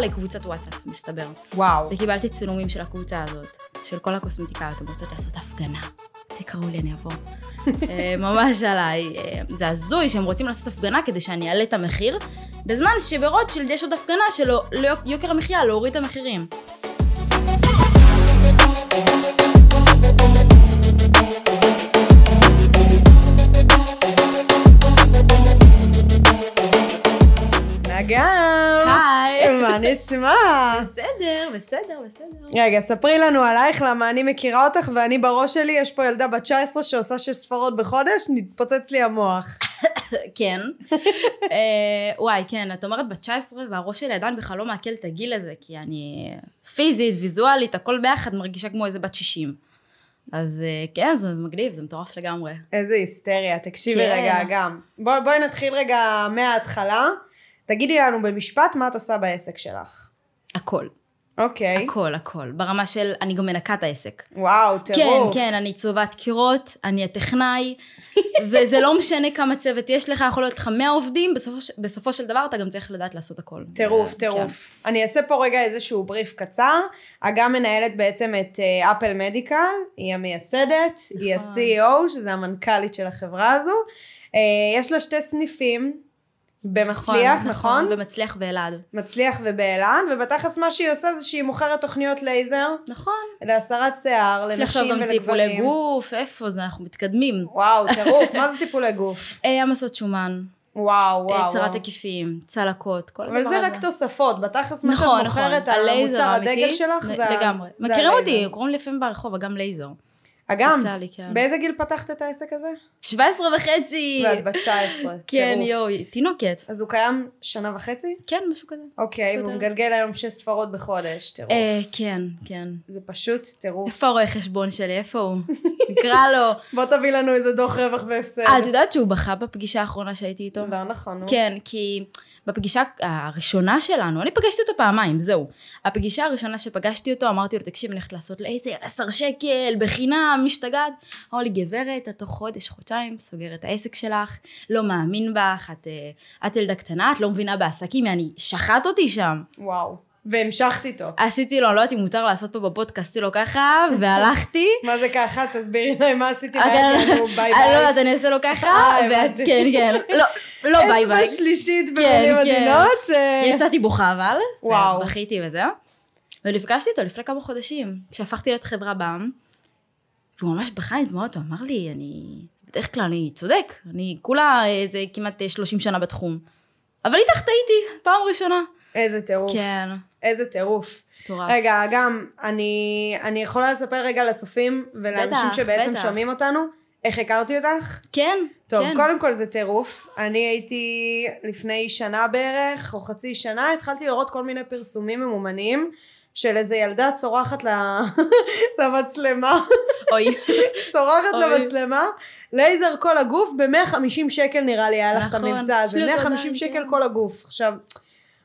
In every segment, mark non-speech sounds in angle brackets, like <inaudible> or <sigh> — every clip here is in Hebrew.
עלי קבוצת וואטסאפ, מסתבר. וואו. וקיבלתי צילומים של הקבוצה הזאת, של כל הקוסמטיקאיות, הן רוצות לעשות הפגנה. תקראו לי, אני אבוא. <laughs> אה, ממש עליי. אה, זה הזוי שהם רוצים לעשות הפגנה כדי שאני אעלה את המחיר, בזמן שברוטשילד יש עוד הפגנה של יוקר המחיה, להוריד את המחירים. נשמע? בסדר, בסדר, בסדר. רגע, ספרי לנו עלייך, למה אני מכירה אותך ואני בראש שלי, יש פה ילדה בת 19 שעושה שש ספרות בחודש, נתפוצץ לי המוח. <coughs> כן. <laughs> אה, וואי, כן, את אומרת בת 19 והראש שלי עדיין בכלל לא מעכל את הגיל הזה, כי אני פיזית, ויזואלית, הכל ביחד מרגישה כמו איזה בת 60. אז אה, כן, זה מגניב, זה מטורף לגמרי. איזה היסטריה, תקשיבי כן. רגע. בוא- בואי נתחיל רגע מההתחלה. תגידי לנו במשפט מה את עושה בעסק שלך. הכל. אוקיי. הכל, הכל. ברמה של, אני גם מנקה את העסק. וואו, כן, טירוף. כן, אני צובעת קירות, אני הטכנאי, <laughs> וזה לא משנה כמה צוות יש לך, יכול להיות לך 100 עובדים, בסופו, בסופו של דבר אתה גם צריך לדעת לעשות הכל. טירוף, אה, טירוף. אני אעשה פה רגע איזשהו בריף קצר. אגם מנהלת בעצם את אה, אפל מדיקל, היא המייסדת, היא נכון. ה-CEO, שזה המנכ"לית של החברה הזו. אה, יש לה שתי סניפים כן, במצליח, נכון? במצליח באלעד. מצליח ובאלעד, ובתכלס מה שהיא עושה זה שהיא מוכרת תוכניות לייזר נכון. להסרת שיער, יש לי עכשיו לנשים גם טיפולי ולגברים. גוף, איפה זה, אנחנו מתקדמים. וואו, <laughs> טירוף, מה זה טיפולי גוף? אה, המסות שומן, וואו, וואו. יצירת וואו. היקפים, צלקות, כל הדבר אבל הזה. זה רק תוספות, בתכלס מה שאת נכון, נכון, מוכרת, הלייזר המוצר הדגל שלך זה ה- לגמרי. מכירים אותי, הלייזר. קוראים לי לפעמים ברחוב, אגם לייזר. אגם, לי, כן. באיזה גיל פתחת את העסק הזה? 17 וחצי. ואת בת 19. <laughs> כן. יואו, תינוקת. אז הוא קיים שנה וחצי? כן, משהו כזה. אוקיי. והוא מגלגל היום שש ספרות בחודש, טירוף. אה, כן, כן. זה פשוט טירוף. איפה הרואה חשבון שלי? איפה הוא? נקרא לו. <laughs> בוא תביא לנו איזה דוח רווח והפסד. אה, את יודעת שהוא בכה בפגישה האחרונה שהייתי איתו? לא נכון. כן, כי בפגישה הראשונה שלנו, אני פגשתי אותו פעמיים, זהו. הפגישה הראשונה שפגשתי אותו, אמרתי לו, תקשיב, אני הולכת לעשות לייזר, עשר שקל, בחינם, משתגעת. אמר לי, גברת, את תוך חודש, חודשיים, סוגרת את העסק שלך, לא מאמין בך, את, אה, את ילדה קטנה, את לא מבינה בעסקים, אני שחט אותי שם. וואו. והמשכת איתו. עשיתי לו, לא יודעת אם מותר לעשות פה בפודקאסט, לו ככה, <laughs> והלכתי. מה זה ככה? תסבירי להם מה עשיתי ביי אני לא. יודעת, אני אעשה לו ככה, אה, ואת. כן, כן, לא, לא ביי ביי. אצבע שלישית כן, במילים כן. עדינות. אה, יצאתי בוכה אבל, וואו. בכיתי וזה, ונפגשתי איתו לפני כמה חודשים, כשהפכתי להיות חברה בעם, והוא ממש בכה עם דמעות, הוא אמר לי, אני, בדרך כלל אני צודק, אני כולה איזה כמעט 30 שנה בתחום, אבל איתך טעיתי, פעם ראשונה. איזה טירוף. כן, איזה טירוף. מטורף. רגע, גם, אני, אני יכולה לספר רגע לצופים ולאנשים בטח, שבעצם בטח. שומעים אותנו, איך הכרתי אותך? כן, טוב, כן. קודם כל זה טירוף. אני הייתי לפני שנה בערך, או חצי שנה, התחלתי לראות כל מיני פרסומים ממומנים של איזה ילדה צורחת <laughs> למצלמה, אוי, <laughs> צורחת אוי. למצלמה, לייזר כל הגוף ב-150 שקל נראה לי היה לך את נכון, המבצע הזה, יש לי אותו 150 עדיין, שקל כן. כל הגוף. עכשיו,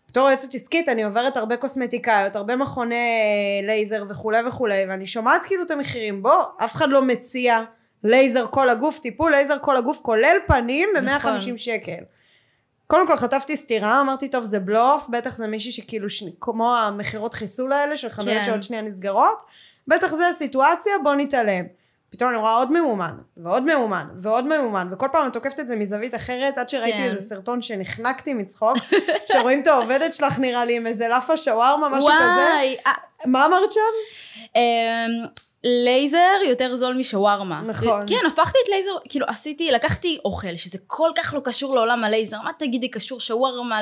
בתור יועצת עסקית אני עוברת הרבה קוסמטיקאיות, הרבה מכוני לייזר וכולי וכולי, ואני שומעת כאילו את המחירים, בוא, אף אחד לא מציע לייזר כל הגוף, טיפול לייזר כל הגוף, כולל פנים ב-150 נכון. שקל. קודם כל חטפתי סטירה, אמרתי טוב זה בלוף, בטח זה מישהי שכאילו ש... כמו המכירות חיסול האלה של חנויות כן. שעוד שנייה נסגרות, בטח זה הסיטואציה בוא נתעלם. פתאום אני רואה עוד ממומן, ועוד ממומן, ועוד ממומן, וכל פעם את תוקפת את זה מזווית אחרת, עד שראיתי כן. איזה סרטון שנחנקתי מצחוק, <laughs> שרואים את העובדת שלך נראה לי עם איזה לאפה שווארמה, משהו כזה. וואי, אה, מה אמרת שם? לייזר יותר זול משווארמה. נכון. כן, הפכתי את לייזר, כאילו עשיתי, לקחתי אוכל, שזה כל כך לא קשור לעולם הלייזר, מה תגידי קשור שווארמה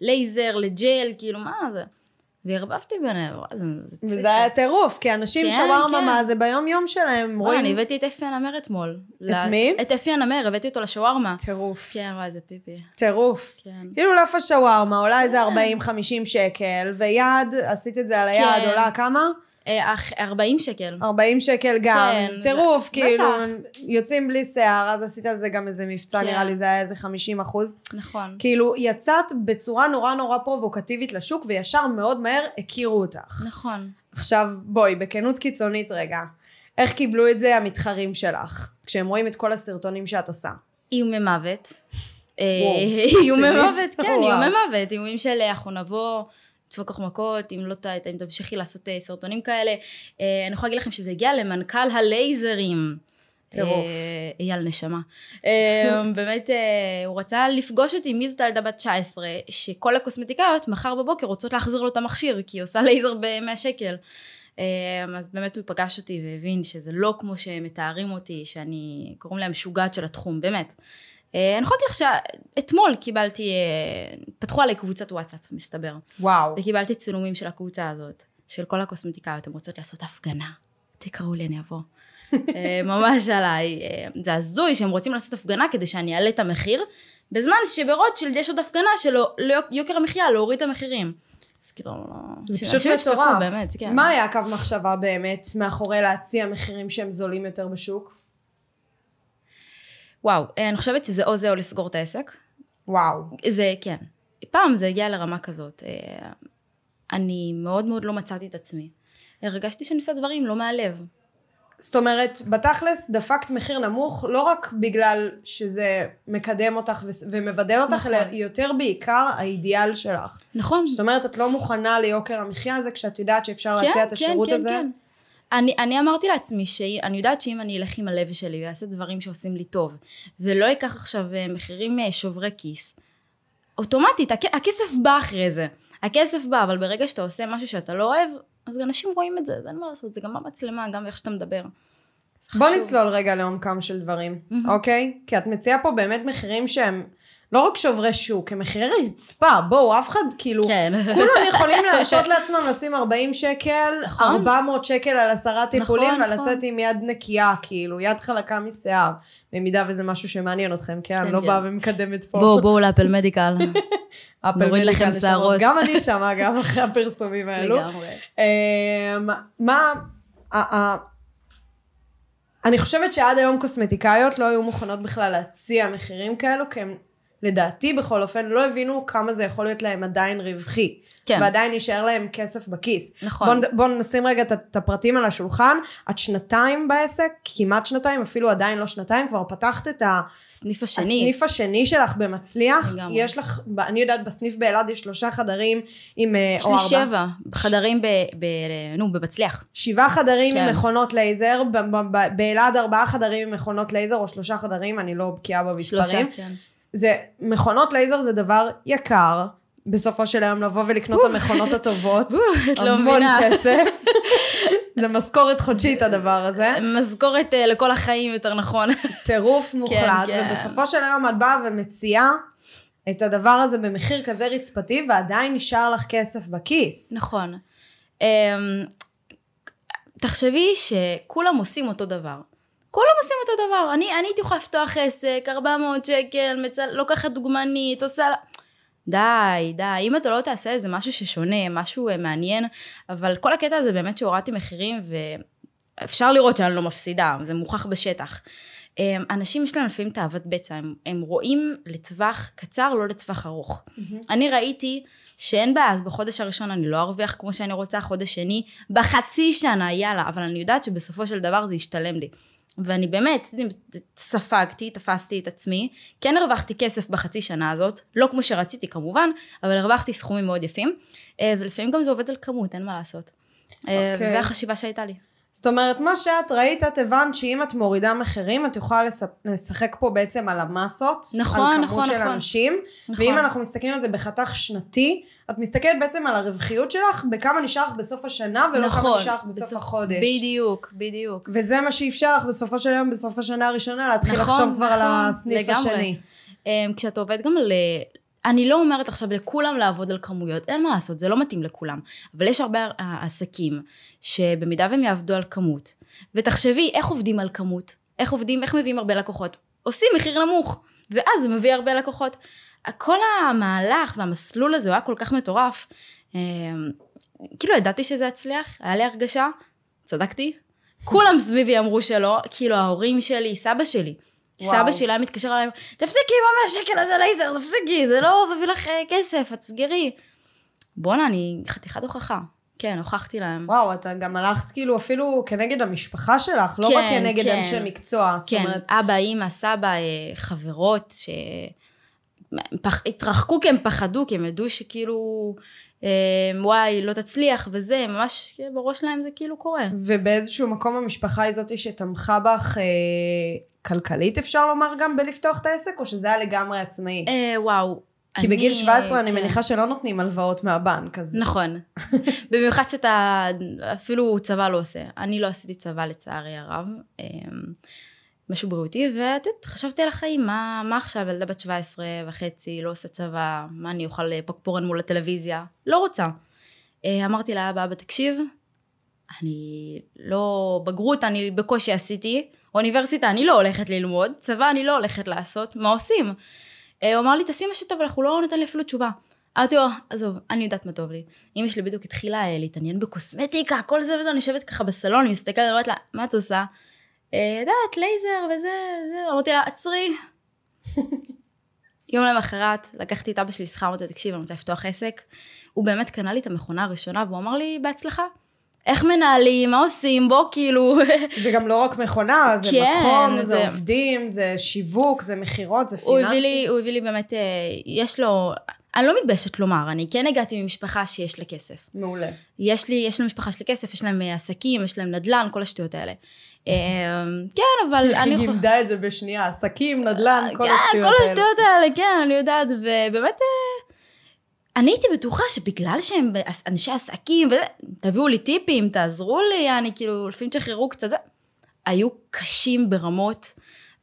ללייזר, לג'ל, כאילו מה זה? וערבבתי ביניהם. וזה היה טירוף, כי אנשים כן, שווארמה, כן. מה זה ביום יום שלהם, וואי, אני רואים הבאתי את אפי הנמר אתמול. את ל- מי? את אפי הנמר, הבאתי אותו לשווארמה. טירוף, כן, וואי, זה פיפי. טירוף. כן. כאילו לאפה שווארמה עולה איזה כן. 40-50 שקל, ויד, עשית את זה על היד, כן. עולה כמה? אה, אח- 40 שקל. 40 שקל גם, כן, אז טירוף. כאילו, יוצאים בלי שיער, אז עשית על זה גם איזה מבצע, כן. נראה לי זה היה איזה 50 אחוז. נכון. כאילו, יצאת בצורה נורא נורא פרובוקטיבית לשוק, וישר מאוד מהר הכירו אותך. נכון. עכשיו, בואי, בכנות קיצונית רגע, איך קיבלו את זה המתחרים שלך, כשהם רואים את כל הסרטונים שאת עושה? איומי מוות. אה. איומי? מוות, כן. איומי מוות. איומים של אנחנו נבוא, תפקח מכות, אם לא ת... אם תמשיכי לעשות אה, סרטונים כאלה. אה, אני יכולה להגיד לכם שזה הגיע למנכ"ל הלייזרים. טירוף. אה, אייל נשמה. <laughs> באמת, הוא רצה לפגוש אותי, מי זאת הילדה בת 19, שכל הקוסמטיקאיות מחר בבוקר רוצות להחזיר לו את המכשיר, כי היא עושה לייזר ב-100 שקל. אז באמת הוא פגש אותי והבין שזה לא כמו שמתארים אותי, שאני, קוראים להם משוגעת של התחום, באמת. אה, אני יכולה להגיד לך שאתמול קיבלתי, אה, פתחו עליי קבוצת וואטסאפ, מסתבר. וואו. וקיבלתי צילומים של הקבוצה הזאת, של כל הקוסמטיקאיות, הן רוצות לעשות הפגנה. תקראו לי, אני אבוא. <laughs> אה, ממש עליי. זה הזוי שהם רוצים לעשות הפגנה כדי שאני אעלה את המחיר, בזמן שברוטשילד יש עוד הפגנה של יוקר המחיה, להוריד את המחירים. אז כאילו, זה שאנשים פשוט ישתקו, מטורף. באמת, כן. מה היה הקו מחשבה באמת מאחורי להציע מחירים שהם זולים יותר בשוק? וואו, אה, אני חושבת שזה או זה או לסגור את העסק. וואו. זה, כן. פעם זה הגיע לרמה כזאת. אה, אני מאוד מאוד לא מצאתי את עצמי. הרגשתי שאני עושה דברים לא מהלב. זאת אומרת, בתכלס דפקת מחיר נמוך לא רק בגלל שזה מקדם אותך ו- ומבדל אותך, נכון. אלא יותר בעיקר האידיאל שלך. נכון. זאת אומרת, את לא מוכנה ליוקר המחיה הזה כשאת יודעת שאפשר להציע את השירות הזה. אני, אני אמרתי לעצמי שאני יודעת שאם אני אלך עם הלב שלי ואעשה דברים שעושים לי טוב ולא אקח עכשיו אה, מחירים אה, שוברי כיס אוטומטית הכ, הכסף בא אחרי זה הכסף בא אבל ברגע שאתה עושה משהו שאתה לא אוהב אז אנשים רואים את זה זה אין מה לעשות זה גם במצלמה גם איך שאתה מדבר. בוא חשוב. נצלול רגע לעומקם של דברים, אוקיי? כי את מציעה פה באמת מחירים שהם לא רק שוברי שוק, הם מחירי רצפה. בואו, אף אחד כאילו... כן. כולם יכולים <laughs> להרשות לעצמם לשים 40 שקל, נכון. 400 שקל על עשרה טיפולים, נכון, ולצאת נכון. עם יד נקייה, כאילו, יד חלקה משיער. במידה וזה משהו שמעניין אתכם, כי אני כן, לא כן. באה ומקדמת פה. בואו בואו לאפל מדיקל <laughs> אפל מדיקל לכם. שערות. גם אני שמה, גם <laughs> אחרי הפרסומים האלו. לגמרי. אמ, מה, אני חושבת שעד היום קוסמטיקאיות לא היו מוכנות בכלל להציע מחירים כאלו, כי הם, לדעתי בכל אופן, לא הבינו כמה זה יכול להיות להם עדיין רווחי. כן. ועדיין יישאר להם כסף בכיס. נכון. בוא, נד- בוא נשים רגע את, הפרטים על השולחן. את שנתיים בעסק, כמעט שנתיים, אפילו עדיין לא שנתיים, כבר פתחת את ה... הסניף השני. הסניף השני שלך במצליח, לגמרי. יש לך, אני יודעת, בסניף באלעד יש שלושה חדרים עם, אה, יש לי ארבעה. שבע חדרים ב... ב... נו, במצליח. שבעה חדרים כן. עם מכונות לייזר, באלעד ארבעה חדרים עם מכונות לייזר, או שלושה חדרים, אני לא בקיאה במספרים. שלושה, כן. זה, מכונות לייזר זה דבר יקר, בסופו של היום לבוא ולקנות את המכונות הטובות. <laughs> את לא המון מבינה. כסף. <laughs> זה משכורת חודשית הדבר הזה. משכורת אה, לכל החיים, יותר נכון. טירוף <laughs> מוחלט, כן. ובסופו של היום את באה ומציעה את הדבר הזה במחיר כזה רצפתי, ועדיין נשאר לך כסף בכיס. נכון. אמ, תחשבי שכולם עושים אותו דבר. כולם עושים אותו דבר. אני, אני הייתי יכולה לפתוח עסק, 400 שקל, מצל... לוקחת דוגמנית, עושה... די, די. אם אתה לא תעשה איזה משהו ששונה, משהו אה, מעניין, אבל כל הקטע הזה באמת שהורדתי מחירים, ואפשר לראות שאני לא מפסידה, זה מוכח בשטח. אמ, אנשים יש להם לפעמים תאוות בצע, הם, הם רואים לטווח קצר, לא לטווח ארוך. אני ראיתי שאין בעיה, אז בחודש הראשון אני לא ארוויח כמו שאני רוצה, חודש שני, בחצי שנה, יאללה, אבל אני יודעת שבסופו של דבר זה ישתלם לי. ואני באמת, ספגתי, תפסתי את עצמי, כן הרווחתי כסף בחצי שנה הזאת, לא כמו שרציתי כמובן, אבל הרווחתי סכומים מאוד יפים, אה, ולפעמים גם זה עובד על כמות, אין מה לעשות. אה, אוקיי. וזו החשיבה שהייתה לי. זאת אומרת, מה שאת ראית, את הבנת שאם את מורידה מחירים, את יכולה לשחק פה בעצם על המסות. נכון, על כמות נכון, של נכון. אנשים. נכון. ואם אנחנו מסתכלים על זה בחתך שנתי, את מסתכלת בעצם על הרווחיות שלך, בכמה נשאר לך בסוף השנה, ולא כמה נכון, נשאר לך בסוף בסוף- החודש. בדיוק, בדיוק. וזה מה שאפשר לך בסופו של יום, בסוף השנה הראשונה, להתחיל נכון, לחשוב כבר על נכון, הסניף לגמרי. השני. אמ, כשאתה עובד גם על... אני לא אומרת עכשיו לכולם לעבוד על כמויות, אין מה לעשות, זה לא מתאים לכולם. אבל יש הרבה עסקים שבמידה והם יעבדו על כמות, ותחשבי איך עובדים על כמות, איך עובדים, איך מביאים הרבה לקוחות. עושים מחיר נמוך, ואז זה מביא הרבה לקוחות. כל המהלך והמסלול הזה הוא היה כל כך מטורף. אמ, כאילו ידעתי שזה יצליח, היה לי הרגשה, צדקתי. כולם סביבי אמרו שלא, כאילו ההורים שלי, סבא שלי. סבא שלי היה מתקשר אליי, תפסיקי עם המאה שקל הזה לייזר, תפסיקי, זה לא מביא לך אה, כסף, את סגרי. בואנה, אני חתיכת הוכחה. כן, הוכחתי להם. וואו, אתה גם הלכת כאילו אפילו כנגד המשפחה שלך, לא כן, רק כנגד כן. אנשי מקצוע. זאת כן, אומרת, אבא, אימא, סבא, אה, חברות, ש... פח... התרחקו כי הם פחדו, כי הם ידעו שכאילו אה, וואי, לא תצליח וזה, ממש בראש שלהם זה כאילו קורה. ובאיזשהו מקום המשפחה היא זאתי שתמכה בך אה, כלכלית, אפשר לומר, גם בלפתוח את העסק, או שזה היה לגמרי עצמאי? אה, וואו. כי בגיל 17 אני כן. מניחה שלא נותנים הלוואות מהבנק, אז... נכון. <laughs> במיוחד שאתה אפילו צבא לא עושה. אני לא עשיתי צבא לצערי הרב. אמ, משהו בריאותי, ואת יודעת, חשבתי על החיים, מה, מה עכשיו, ילדה בת 17 וחצי, לא עושה צבא, מה אני אוכל פקפורן מול הטלוויזיה? לא רוצה. אה, אמרתי לאבא, אבא, תקשיב, אני לא, בגרות אני בקושי עשיתי, אוניברסיטה אני לא הולכת ללמוד, צבא אני לא הולכת לעשות, מה עושים? אה, הוא אמר לי, תעשי מה שטוב לך, הוא לא נותן לי אפילו תשובה. אמרתי לו, עזוב, אני יודעת מה טוב לי. אמא שלי בדיוק התחילה אה, להתעניין בקוסמטיקה, כל זה וזה, אני יושבת ככה בסלון, אני מסתכלת, אומרת לה, מה את עושה? "אה, יודעת, לייזר וזה, זה, אמרתי לה, עצרי. יום למחרת, לקחתי את אבא שלי לשיחה, אמרתי לו, תקשיב, אני רוצה לפתוח עסק. הוא באמת קנה לי את המכונה הראשונה, והוא אמר לי, בהצלחה. איך מנהלים, מה עושים, בוא כאילו, <laughs> זה גם לא רק מכונה, זה כן, מקום, זה זה- עובדים, זה שיווק, זה מכירות, זה הוא פיננסי. הביא לי, הוא הביא לי באמת, אה, יש לו, אני לא מתביישת לומר, אני כן הגעתי ממשפחה שיש לה כסף. מעולה. יש לי, יש למשפחה שלי כסף, יש להם אה, עסקים, יש להם נדל"ן, כל השטויות האלה. אה, כן, אבל אני היא. גימדה את זה בשנייה, עסקים, נדל"ן, כל כן, השטויות כל האלה. השטויות האלה, כן, אני יודעת, ובאמת, אני הייתי בטוחה שבגלל שהם אנשי עסקים, וזה, תביאו לי טיפים, תעזרו לי, אני כאילו, לפעמים תשחררו קצת. היו קשים ברמות,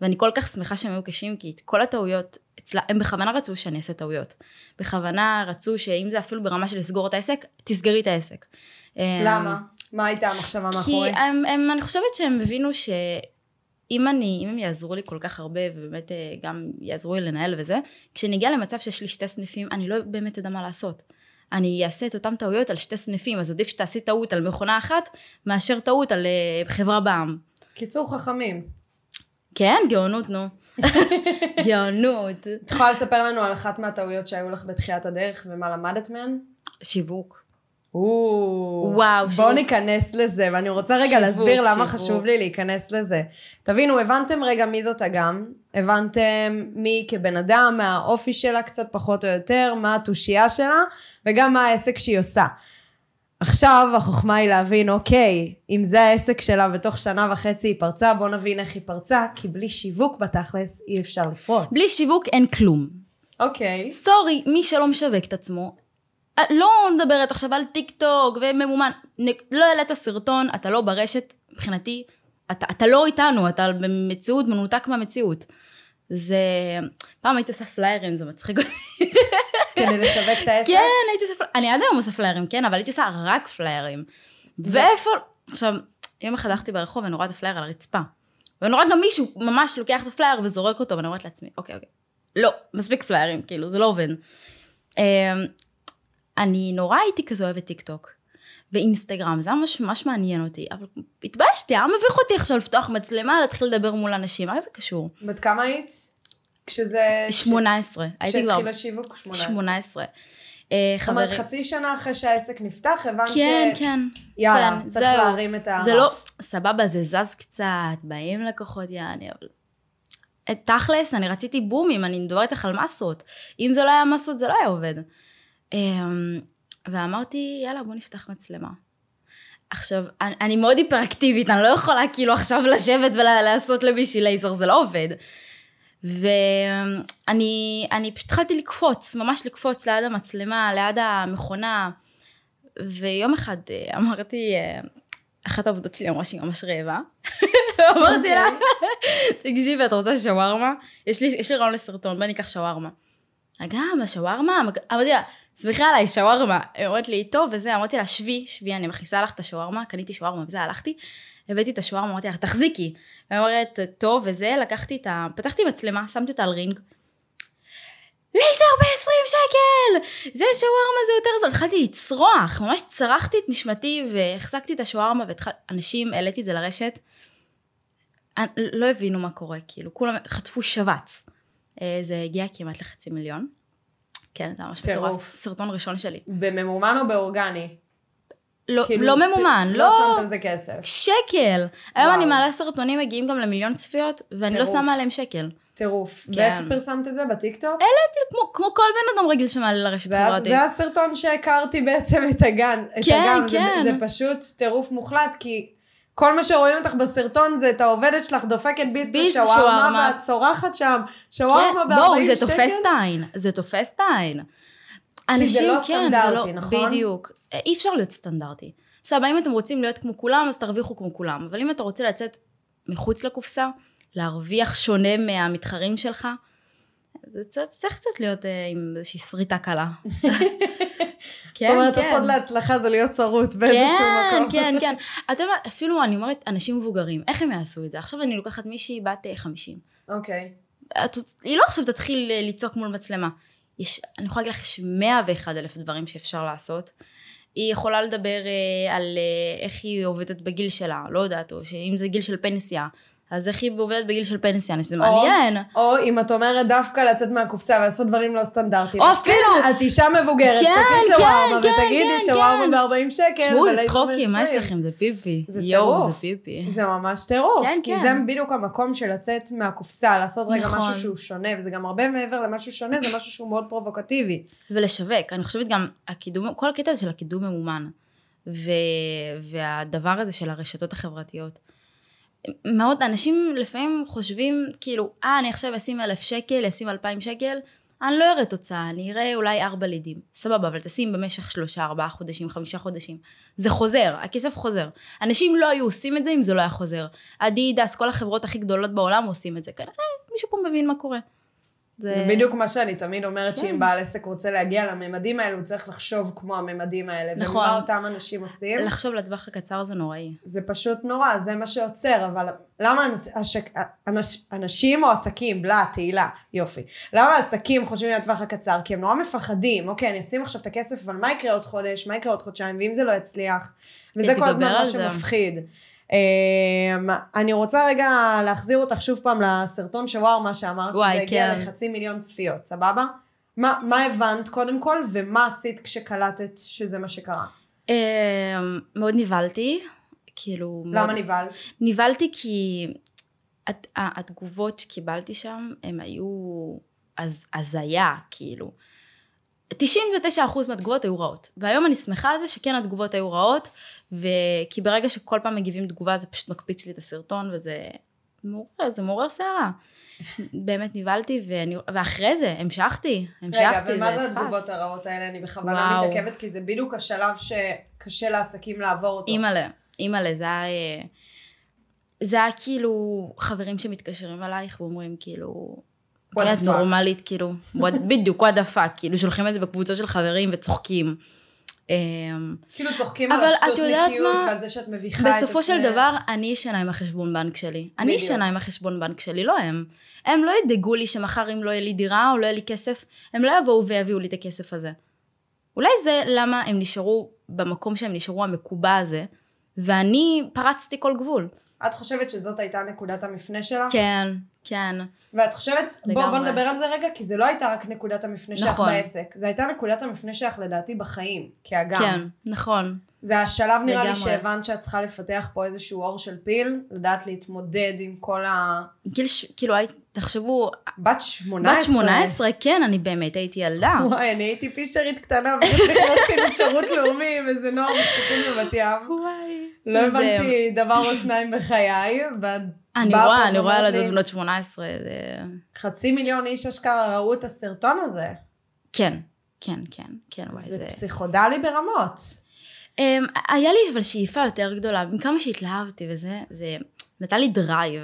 ואני כל כך שמחה שהם היו קשים, כי את כל הטעויות, אצלה, הם בכוונה רצו שאני אעשה טעויות. בכוונה רצו שאם זה אפילו ברמה של לסגור את העסק, תסגרי את העסק. למה? מה הייתה המחשבה כי מאחורי? הם, הם, אני חושבת שהם הבינו שאם אני, אם הם יעזרו לי כל כך הרבה, ובאמת אה, גם יעזרו לי לנהל וזה, כשנגיע למצב שיש לי שתי סניפים, אני לא באמת אדע מה לעשות. אני אעשה את אותן טעויות על שתי סניפים, אז עדיף שתעשי טעות על מכונה אחת, מאשר טעות על אה, חברה בע"מ. קיצור חכמים. כן, גאונות, נו. <laughs> גאונות. את יכולה לספר לנו על אחת מהטעויות שהיו לך בתחילת הדרך ומה למדת מהן? שיווק. וואו, וואו, בואו שיווק. ניכנס לזה, ואני רוצה רגע שיווק, להסביר למה שיווק. חשוב לי להיכנס לזה. תבינו, הבנתם רגע מי זאת אגם, הבנתם מי כבן אדם, מה האופי שלה קצת פחות או יותר, מה התושייה שלה, וגם מה העסק שהיא עושה. עכשיו החוכמה היא להבין, אוקיי, אם זה העסק שלה ותוך שנה וחצי היא פרצה, בואו נבין איך היא פרצה, כי בלי שיווק בתכלס אי אפשר לפרוץ. בלי שיווק אין כלום. אוקיי. סורי, מי שלא משווק את עצמו, לא מדברת עכשיו על טיק טוק וממומן, לא העלית סרטון, אתה לא ברשת, מבחינתי, אתה, אתה לא איתנו, אתה במציאות מנותק מהמציאות. זה... פעם הייתי עושה פליירים, זה מצחיק אותי. כדי לשווק את העסק? כן, הייתי עושה פליירים, אני עד היום עושה פליירים, כן, אבל הייתי עושה רק פליירים. ואיפה... עכשיו, יום אחד הלכתי ברחוב ואני רואה את הפלייר על הרצפה. ואני רואה גם מישהו ממש לוקח את הפלייר וזורק אותו, ואני אומרת לעצמי, אוקיי, אוקיי. לא, מספיק פליירים, כאילו, זה לא עובד. אני נורא הייתי כזה אוהבת טיק טוק. ואינסטגרם, זה היה ממש ממש מעניין אותי, אבל התביישתי, היה מביך אותי עכשיו לפתוח מצלמה, להתחיל לדבר מול אנשים, מה זה קשור? בת כמה היית? כשזה... 18, הייתי כבר... כשהתחיל השיווק 18. 18. אה, זאת אומרת, חצי שנה אחרי שהעסק נפתח, הבנת כן, ש... כן. יאללה, כן, צריך. להרים את הרף. זה לא, סבבה, זה זז קצת, באים לקוחות יעני, אבל... את תכלס, אני רציתי בומים, אני מדברת איתך על מסות. אם זה לא היה מסות, זה לא היה עובד. אמ, ואמרתי, יאללה, בוא נפתח מצלמה. עכשיו, אני, אני מאוד היפראקטיבית, אני לא יכולה כאילו עכשיו לשבת ולעשות למישהי לייזר, זה לא עובד. ואני אני פשוט התחלתי לקפוץ, ממש לקפוץ ליד המצלמה, ליד המכונה. ויום אחד אה, אמרתי, אה, אחת העבודות שלי אמרה שהיא ממש רעבה. <laughs> אמרתי לה, תקשיבי, את רוצה שווארמה? יש לי, יש לי רעיון לסרטון, בואי ניקח שווארמה. אגם, השווארמה? אמרתי לה, סמכי עליי, שווארמה. היא אומרת לי, טוב, וזה, אמרתי לה, שבי, שבי, אני מכניסה לך את השווארמה, קניתי שווארמה וזה, הלכתי, הבאתי את השווארמה, אמרתי לה, תחזיקי. היא אומרת, טוב, וזה, לקחתי את ה... פתחתי מצלמה, שמתי אותה על רינג. לייזר ב-20 שקל! זה שווארמה זה יותר זול. התחלתי לצרוח, ממש צרחתי את נשמתי והחזקתי את השווארמה ואנשים, העליתי את זה לרשת. לא הבינו מה קורה, כאילו, כולם חטפו שבץ. אה, זה הגיע כמעט לחצי מיליון. כן, זה ממש. מטורף. סרטון ראשון שלי. בממומן או באורגני? לא, כאילו, לא ממומן, לא לא... שמת על זה כסף. שקל. היום וואו. אני מעלה סרטונים מגיעים גם למיליון צפיות, ואני לא טירוף. שמה עליהם שקל. טירוף. כן. ואיפה פרסמת את זה? בטיקטוק? כאילו, כמו, כמו כל בן אדם רגיל שמעלה לרשת זה חברתית. זה הסרטון שהכרתי בעצם את הגן. את כן, הגן. זה- כן. זה פשוט טירוף מוחלט, כי כל מה שרואים אותך בסרטון זה את העובדת שלך דופקת ביס בשווארמה. ואת צורחת שם, שווארמה כן, ב-40 בואו, זה שקל. תופס את העין. זה תופס את העין. אנשים, לא כן, סטנדרטי, זה לא, נכון? בדיוק. אי אפשר להיות סטנדרטי. סבבה, אם אתם רוצים להיות כמו כולם, אז תרוויחו כמו כולם. אבל אם אתה רוצה לצאת מחוץ לקופסה, להרוויח שונה מהמתחרים שלך, זה צריך- צריך קצת להיות אה, עם איזושהי שריטה קלה. <laughs> זאת אומרת, הסוד להצלחה זה להיות צרוט באיזשהו כן, מקום. כן, כן. <laughs> אתה יודע, אפילו אני אומרת, אנשים מבוגרים, איך הם יעשו את זה? עכשיו אני לוקחת מישהי בת אה, 50. אוקיי. את, היא לא עכשיו תתחיל אה, לצעוק מול מצלמה. יש, אני יכולה להגיד לך, יש 101 אלף דברים שאפשר לעשות. היא יכולה לדבר אה, על אה, איך היא עובדת בגיל שלה, לא יודעת, או שאם זה גיל של פנסיה, אז איך היא עובדת בגיל של פנסיה, שזה מעניין. או אם את אומרת דווקא לצאת מהקופסה ולעשות דברים לא סטנדרטיים. או כן, אפילו- את אישה מבוגרת, כן, תקחי כן, שווארמה ותגידי שווארמה כן. ב-40 שקל. תשמעו, זה צחוקים, מה יש ב-20. לכם? זה פיפי. זה טירוף. זה פיפי. זה ממש טירוף, כן, כי כן. זה בדיוק המקום של לצאת מהקופסה, לעשות רגע נכון. משהו שהוא שונה, וזה גם הרבה מעבר למשהו שונה, זה משהו שהוא מאוד פרובוקטיבי. ולשווק. אני חושבת גם, כל הקטע של הקידום ממומן, והדבר הזה של הרשתות החברתיות. מאוד, אנשים לפעמים חושבים, כאילו, אה, אני עכשיו אשים אלף שקל, אשים אלפיים שקל, אני לא אראה תוצאה, אני אראה אולי ארבע לידים. סבבה, אבל תשים במשך שלושה, ארבעה חודשים, חמישה חודשים. זה חוזר, הכסף חוזר. אנשים לא היו עושים את זה אם זה לא היה חוזר. אדידס, כל החברות הכי גדולות בעולם עושים את זה. כנראה מישהו פה מבין מה קורה. זה בדיוק מה שאני תמיד אומרת, כן. שאם בעל עסק רוצה להגיע לממדים האלה, הוא צריך לחשוב כמו הממדים האלה. נכון. ומה אותם אנשים עושים? לחשוב לטווח הקצר זה נוראי. זה פשוט נורא, זה מה שעוצר, אבל למה אנש, השק, אנש, אנשים או עסקים, בלה, תהילה, יופי. למה עסקים חושבים לטווח הקצר? כי הם נורא מפחדים, אוקיי, אני אשים עכשיו את הכסף, אבל מה יקרה עוד חודש, מה יקרה עוד חודשיים, ואם זה לא יצליח? וזה כל הזמן על מה זה. שמפחיד. Um, אני רוצה רגע להחזיר אותך שוב פעם לסרטון שווארמה שאמרת וואי, שזה הגיע כן. לחצי מיליון צפיות, סבבה? מה, מה הבנת קודם כל, ומה עשית כשקלטת שזה מה שקרה? אמ, מאוד נבהלתי, כאילו... מאוד- למה נבהלת? נבהלתי כי הת- התגובות שקיבלתי שם, הם היו הז- הזיה, כאילו. 99% מהתגובות היו רעות. והיום אני שמחה על זה שכן התגובות היו רעות, ו... כי ברגע שכל פעם מגיבים תגובה זה פשוט מקפיץ לי את הסרטון, וזה מעורר, זה מעורר סערה. <laughs> באמת נבהלתי, ואני... ואחרי זה המשכתי, המשכתי, רגע, ומה זה. התגובות הרעות האלה? אני בכוונה וואו. מתעכבת, כי זה בדיוק השלב שקשה לעסקים לעבור אותו. אימא'לה, אימא'לה, זה היה... אה, זה היה כאילו חברים שמתקשרים אלייך ואומרים כאילו... What "אוקיי, the את fuck?" נורמלית, כאילו, what- <laughs> בדיוק, what the fuck, כאילו שולחים את זה בקבוצות של חברים וצוחקים. אמ, כאילו צוחקים על השטותניקיות מה? ועל זה שאת מביכה את עצמך. בסופו של דבר, אני ישנה עם החשבון בנק שלי. אני. ישנה עם החשבון בנק שלי, לא הם. הם לא ידאגו לי שמחר אם לא יהיה לי דירה או לא יהיה לי כסף, הם לא יבואו ויביאו לי את הכסף הזה. אולי זה למה הם נשארו במקום שהם נשארו המקובע הזה, ואני פרצתי כל גבול. את חושבת שזאת הייתה נקודת המפנה שלך? כן, כן. ואת חושבת, בוא, בוא לגמרי. נדבר על זה רגע, כי זה לא הייתה רק נקודת המפנה שלך נכון. בעסק. זה הייתה נקודת המפנה שלך לדעתי בחיים, כאגם. כן, נכון. זה השלב נראה לי לגמרי. שהבנת שאת צריכה לפתח פה איזשהו אור של פיל, לדעת להתמודד עם כל ה... גיל, ש- כאילו, היית- תחשבו, בת 18. בת 18, כן, אני באמת הייתי ילדה. וואי, אני הייתי פישרית קטנה, בדיוק נכנסתי לשירות לאומי עם איזה נוער בסיכון בבת ים. וואי. לא הבנתי דבר או שניים בחיי, ואת אני רואה, אני רואה ילדות בנות 18, זה... חצי מיליון איש אשכרה ראו את הסרטון הזה. כן, כן, כן, כן, וואי, זה זה... פסיכודלי ברמות. אממ, היה לי אבל שאיפה יותר גדולה, מכמה שהתלהבתי וזה, זה נתן לי דרייב.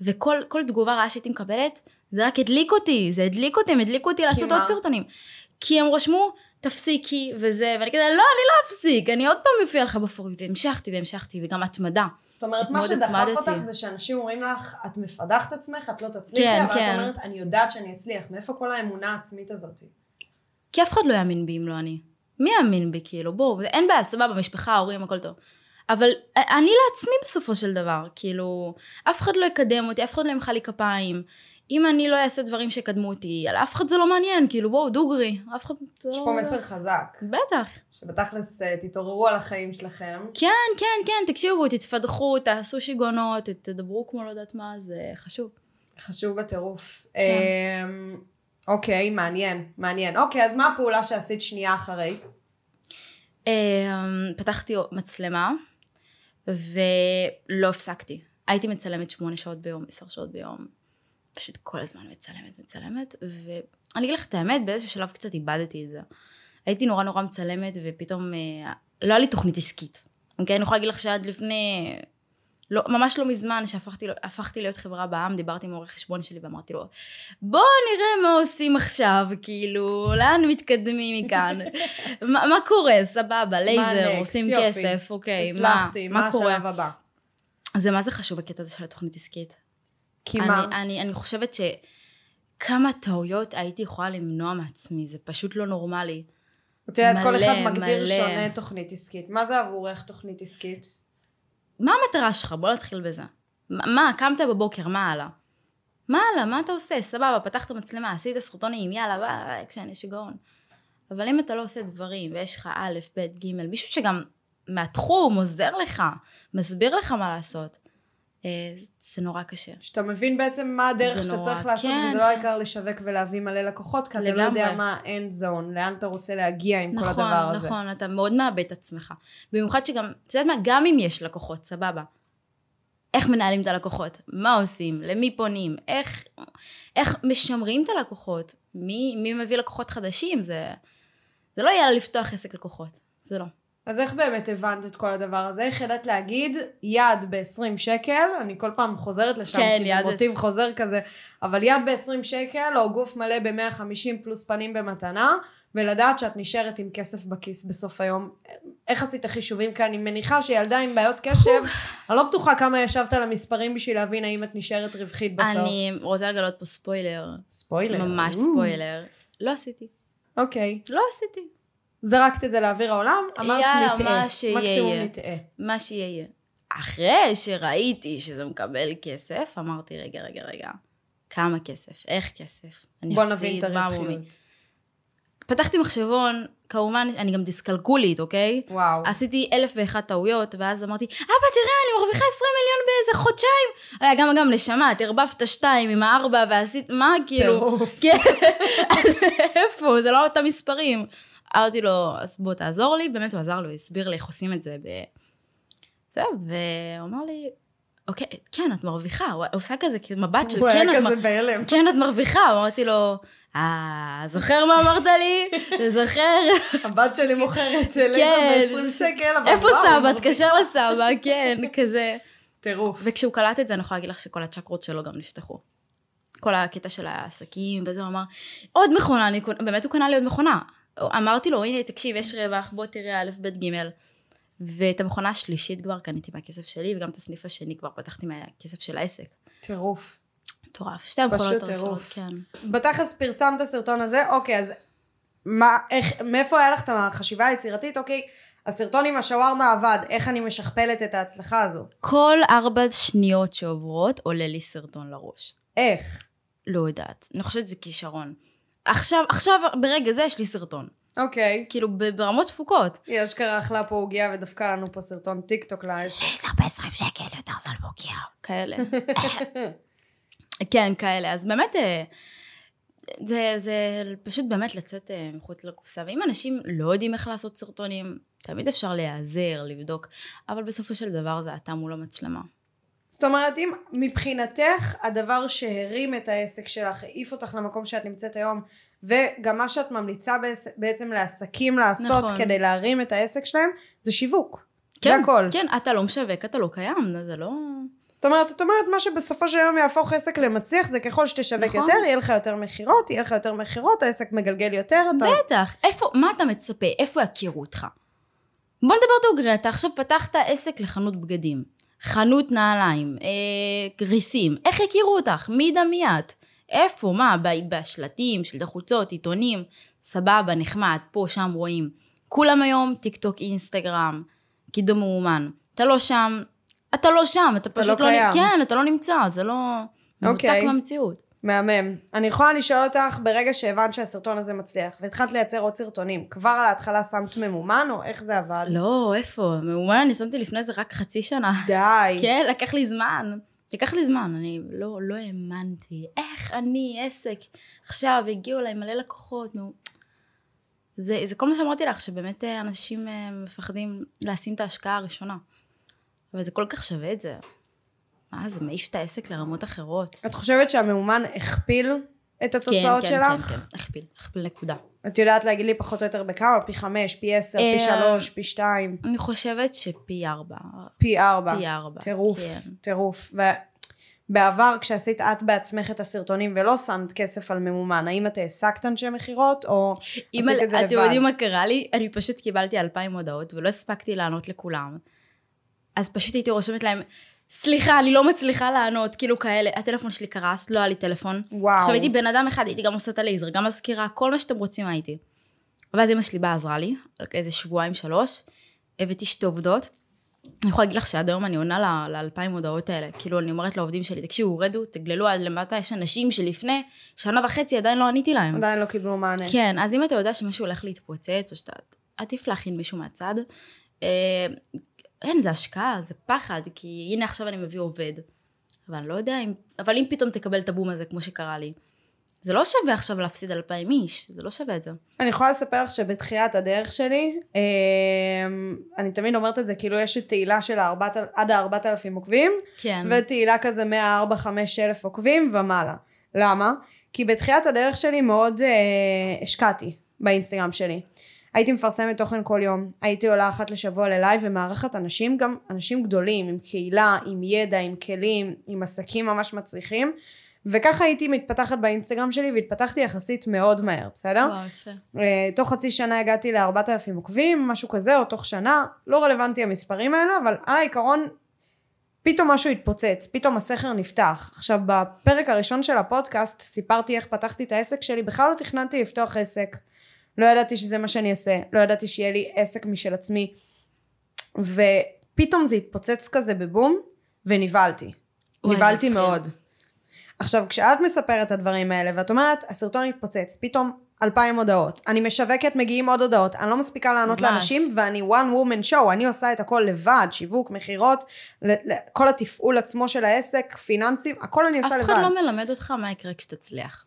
וכל כל תגובה רעה שהייתי מקבלת, זה רק הדליק אותי, זה הדליק אותי, הם הדליקו אותי לעשות מה? עוד סרטונים. כי הם רשמו, תפסיקי וזה, ואני כזה, לא, אני לא אפסיק, אני עוד פעם מופיע לך בפורי, והמשכתי והמשכתי, וגם התמדה. זאת אומרת, מה שדחף התמדתי. אותך זה שאנשים אומרים לך, את מפדחת עצמך, את לא תצליחי, כן, אבל כן. את אומרת, אני יודעת שאני אצליח. מאיפה כל האמונה העצמית הזאת? כי אף אחד לא יאמין בי אם לא אני. מי יאמין בי, כאילו, בואו, אין בעיה, סבבה, משפחה, הורים, הכל טוב. אבל אני לעצמי בסופו של דבר, כאילו, אף אחד לא יקדם אותי, אף אחד לא ימחא לי כפיים. אם אני לא אעשה דברים שיקדמו אותי, על אף אחד זה לא מעניין, כאילו, בואו, דוגרי, אף אחד... יש לא- פה מסר חזק, בטח. שבתכלס אה, תתעוררו על החיים שלכם. כן, כן, כן, תקשיבו, תתפדחו, תעשו שיגעונות, תדברו כמו לא יודעת מה, זה חשוב. חשוב בטירוף. כן. אמ, אוקיי, מעניין, מעניין. אוקיי, אז מה הפעולה שעשית שנייה אחרי? אמ, פתחתי מצלמה ולא הפסקתי. הייתי מצלמת שמונה שעות ביום, עשר שעות ביום. פשוט כל הזמן מצלמת, מצלמת, ואני אגיד לך את האמת, באיזשהו שלב קצת איבדתי את זה. הייתי נורא נורא מצלמת, ופתאום אה, לא היה לי תוכנית עסקית. אוקיי? אני יכולה להגיד לך שעד לפני, לא, ממש לא מזמן, שהפכתי להיות חברה בעם, דיברתי עם עורך חשבון שלי ואמרתי לו, בוא נראה מה עושים עכשיו, כאילו, לאן מתקדמים מכאן? <laughs> מה, מה קורה? סבבה, לייזר, next? עושים יופי. כסף, אוקיי, מה, הצלחתי, מה מה קורה? השלב הבא? זה מה זה חשוב בקטע הזה של התוכנית עסקית? כי אני, מה? אני, אני חושבת שכמה טעויות הייתי יכולה למנוע מעצמי, זה פשוט לא נורמלי. את יודעת, כל אחד מגדיר מלא. שונה תוכנית עסקית. מה זה עבורך תוכנית עסקית? מה המטרה שלך? בוא נתחיל בזה. מה, מה, קמת בבוקר, מה הלאה? מה הלאה? מה אתה עושה? סבבה, פתחת מצלמה, עשית סרטונים, יאללה, ביי, יש שיגעון. אבל אם אתה לא עושה דברים, ויש לך א', ב', ג', מישהו שגם מהתחום עוזר לך, מסביר לך מה לעשות, זה נורא קשה. שאתה מבין בעצם מה הדרך שאתה נורא, צריך לעשות, כן, וזה לא כן. העיקר לשווק ולהביא מלא לקוחות, כי אתה לא לגמרי. יודע מה ה-end zone, לאן אתה רוצה להגיע עם כל נכון, הדבר הזה. נכון, אתה מאוד מאבד את עצמך. במיוחד שגם, את יודעת מה, גם אם יש לקוחות, סבבה. איך מנהלים את הלקוחות? מה עושים? למי פונים? איך, איך משמרים את הלקוחות? מי, מי מביא לקוחות חדשים? זה, זה לא יאללה לפתוח עסק לקוחות. זה לא. אז איך באמת הבנת את כל הדבר הזה? איך ידעת להגיד יד ב-20 שקל, אני כל פעם חוזרת לשם, כן, כי זה מוטיב חוזר כזה, אבל יד ב-20 שקל, או גוף מלא ב-150 פלוס פנים במתנה, ולדעת שאת נשארת עם כסף בכיס בסוף היום. איך עשית חישובים? כי אני מניחה שילדה עם בעיות קשב, אני לא בטוחה כמה ישבת על המספרים בשביל להבין האם את נשארת רווחית בסוף. אני רוצה לגלות פה ספוילר. ספוילר. ממש. ספוילר. לא עשיתי. אוקיי. לא עשיתי. זרקת את זה לאוויר העולם, אמרת יאללה, נטעה. מה שיהיה מקסימום. נטעה. מה שיהיה. אחרי שראיתי שזה מקבל כסף, אמרתי, רגע, רגע, רגע. כמה כסף? איך כסף? אני בוא נבין את? הרווחיות. פתחתי מחשבון, כמובן, אני גם דיסקלקולית, אוקיי? וואו. עשיתי אלף ואחת טעויות, ואז אמרתי, אבא, תראה, אני מרוויחה 20 מיליון באיזה חודשיים. היה גם, גם, נשמה, את ערבבת שתיים עם הארבע, ועשית, מה, כאילו... טירוף. כן, <laughs> איפה? זה לא אותם מספרים. אמרתי לו, אז בוא תעזור לי, באמת הוא עזר לו, הסביר לי איך עושים את זה ב... זהו, והוא אמר לי, אוקיי, כן, את מרוויחה, הוא עושה כזה מבט של הוא כן, היה את כזה מ- בהלם. כן, את מרוויחה, אמרתי לו, אה, זוכר מה אמרת לי? זוכר? <laughs> הבת שלי מוכרת כן. לייזר ב-20 שקל, אבל איפה סבא? תקשר לסבא, כן, <laughs> כזה. טירוף. וכשהוא קלט את זה, אני יכולה להגיד לך שכל הצ'קרות שלו גם נפתחו. כל הקטע של העסקים, וזה, הוא אמר, עוד מכונה, אני באמת הוא קנה לי עוד מכונה. אמרתי לו, הנה, תקשיב, יש רווח, בוא תראה א', ב', ג'. ואת המכונה השלישית כבר קניתי מהכסף שלי, וגם את הסניף השני כבר פתחתי מהכסף של העסק. טירוף. מטורף. שתי המכונות הראשונות. כן. בתכלס פרסמת סרטון הזה, אוקיי, אז מה, איך, מאיפה היה לך את החשיבה היצירתית? אוקיי, הסרטון עם השווארמה עבד, איך אני משכפלת את ההצלחה הזו? כל ארבע שניות שעוברות עולה לי סרטון לראש. איך? לא יודעת. אני חושבת שזה כישרון. עכשיו, עכשיו, ברגע זה יש לי סרטון. אוקיי. כאילו, ב- ברמות תפוקות. היא אשכרה אכלה פה עוגיה ודפקה לנו פה סרטון טיק טוק לעסק. זה ב-20 שקל, יותר זול בוקר. כאלה. <laughs> כן, כאלה. אז באמת, אה, זה, זה פשוט באמת לצאת אה, מחוץ לקופסה. ואם אנשים לא יודעים איך לעשות סרטונים, תמיד אפשר להיעזר, לבדוק, אבל בסופו של דבר זה אתה מול המצלמה. זאת אומרת, אם מבחינתך הדבר שהרים את העסק שלך, העיף אותך למקום שאת נמצאת היום, וגם מה שאת ממליצה בעצם לעסקים לעשות נכון. כדי להרים את העסק שלהם, זה שיווק. כן, זה הכל. כן, אתה לא משווק, אתה לא קיים, זה לא... זאת אומרת, את אומרת, מה שבסופו של יום יהפוך עסק למצליח, זה ככל שתשווק נכון. יותר, יהיה לך יותר מכירות, יהיה לך יותר מכירות, העסק מגלגל יותר, אתה... בטח. איפה, מה אתה מצפה? איפה יכירו אותך? בוא נדבר דוגרי, אתה עכשיו פתחת עסק לחנות בגדים, חנות נעליים, אה, גריסים, איך יכירו אותך? מי ידע מי את? איפה? מה? בשלטים, שלטי חוצות, עיתונים, סבבה, נחמד, פה, שם רואים. כולם היום טיק טוק, אינסטגרם, קידום מאומן. אתה לא שם, אתה לא שם, אתה פשוט לא לא... קיים. כן, אתה לא נמצא, זה לא... מנותק אוקיי. מהמציאות. מהמם. אני יכולה לשאול אותך, ברגע שהבנת שהסרטון הזה מצליח, והתחלת לייצר עוד סרטונים, כבר על ההתחלה שמת ממומן, או איך זה עבד? לא, איפה? מאומן אני שמתי לפני זה רק חצי שנה. די. כן, לקח לי זמן. לקח לי זמן, אני לא, לא האמנתי, איך אני עסק, עכשיו הגיעו אליי מלא לקוחות, נו. זה, זה כל מה שאמרתי לך, שבאמת אה, אנשים אה, מפחדים לשים את ההשקעה הראשונה. אבל זה כל כך שווה את זה. מה, זה מעיף את העסק לרמות אחרות. את חושבת שהמאומן הכפיל את התוצאות כן, שלך? כן, כן, כן, הכפיל, הכפיל נקודה. את יודעת להגיד לי פחות או יותר בכמה? פי חמש, פי עשר, פי אה, שלוש, פי שתיים, אני חושבת שפי ארבע. פי ארבע. פי ארבע. טירוף, כן. טירוף. ובעבר כשעשית את בעצמך את הסרטונים ולא שמת כסף על ממומן, האם את העסקת אנשי מכירות או עשית את זה אתם לבד? יודעים מה קרה לי? אני פשוט קיבלתי אלפיים הודעות ולא הספקתי לענות לכולם. אז פשוט הייתי רושמת להם, סליחה, אני לא מצליחה לענות, כאילו כאלה. הטלפון שלי קרס, לא היה לי טלפון. וואו. עכשיו הייתי בן אדם אחד, הייתי גם עושה את הלייזר, גם מזכירה, כל מה שאתם רוצים הייתי. ואז אמא שלי באה, עזרה לי, איזה שבועיים, שלוש. הבאתי שתי עובדות. אני יכולה להגיד לך שעד היום אני עונה לאלפיים הודעות האלה. כאילו, אני אומרת לעובדים שלי, תקשיבו, רדו, תגללו עד למטה, יש אנשים שלפני שנה וחצי עדיין לא עניתי להם. עדיין לא קיבלו מענה. כן, אז אם אתה יודע שמשהו הולך להתפוצץ, או שאתה עדיף להכין מישהו מהצד, אה, אין, זה השקעה, זה פחד, כי הנה עכשיו אני מביא עובד. אבל אני לא יודע אם, אבל אם פתאום תקבל את הבום הזה, כמו שקרה לי, זה לא שווה עכשיו להפסיד אלפיים איש, זה לא שווה את זה. אני יכולה לספר לך שבתחילת הדרך שלי, אמ, אני תמיד אומרת את זה, כאילו יש את תהילה של הארבעת- עד הארבעת אלפים עוקבים, כן. ותהילה כזה מהארבע, חמש אלף עוקבים ומעלה. למה? כי בתחילת הדרך שלי מאוד אה, השקעתי באינסטגרם שלי. הייתי מפרסמת תוכן כל יום, הייתי עולה אחת לשבוע ללייב ומארחת אנשים, גם אנשים גדולים, עם קהילה, עם ידע, עם כלים, עם עסקים ממש מצליחים, וככה הייתי מתפתחת באינסטגרם שלי והתפתחתי יחסית מאוד מהר, בסדר? וואו. אה, תוך חצי שנה הגעתי לארבעת אלפים עוקבים, משהו כזה, או תוך שנה, לא רלוונטי המספרים האלה, אבל על העיקרון, פתאום משהו התפוצץ, פתאום הסכר נפתח. עכשיו, בפרק הראשון של הפודקאסט, סיפרתי איך פתחתי את העסק שלי, בכלל לא תכננתי לפתוח עסק. לא ידעתי שזה מה שאני אעשה, לא ידעתי שיהיה לי עסק משל עצמי. ופתאום זה התפוצץ כזה בבום, ונבהלתי. נבהלתי. מאוד. עכשיו, כשאת מספרת את הדברים האלה, ואת אומרת, הסרטון התפוצץ, פתאום אלפיים הודעות, אני משווקת, מגיעים עוד הודעות, אני לא מספיקה לענות ממש. לאנשים, ואני one woman show, אני עושה את הכל לבד, שיווק, מכירות, כל התפעול עצמו של העסק, פיננסים, הכל אני עושה אף לבד. אחד לא מלמד אותך מה יקרה כשתצליח.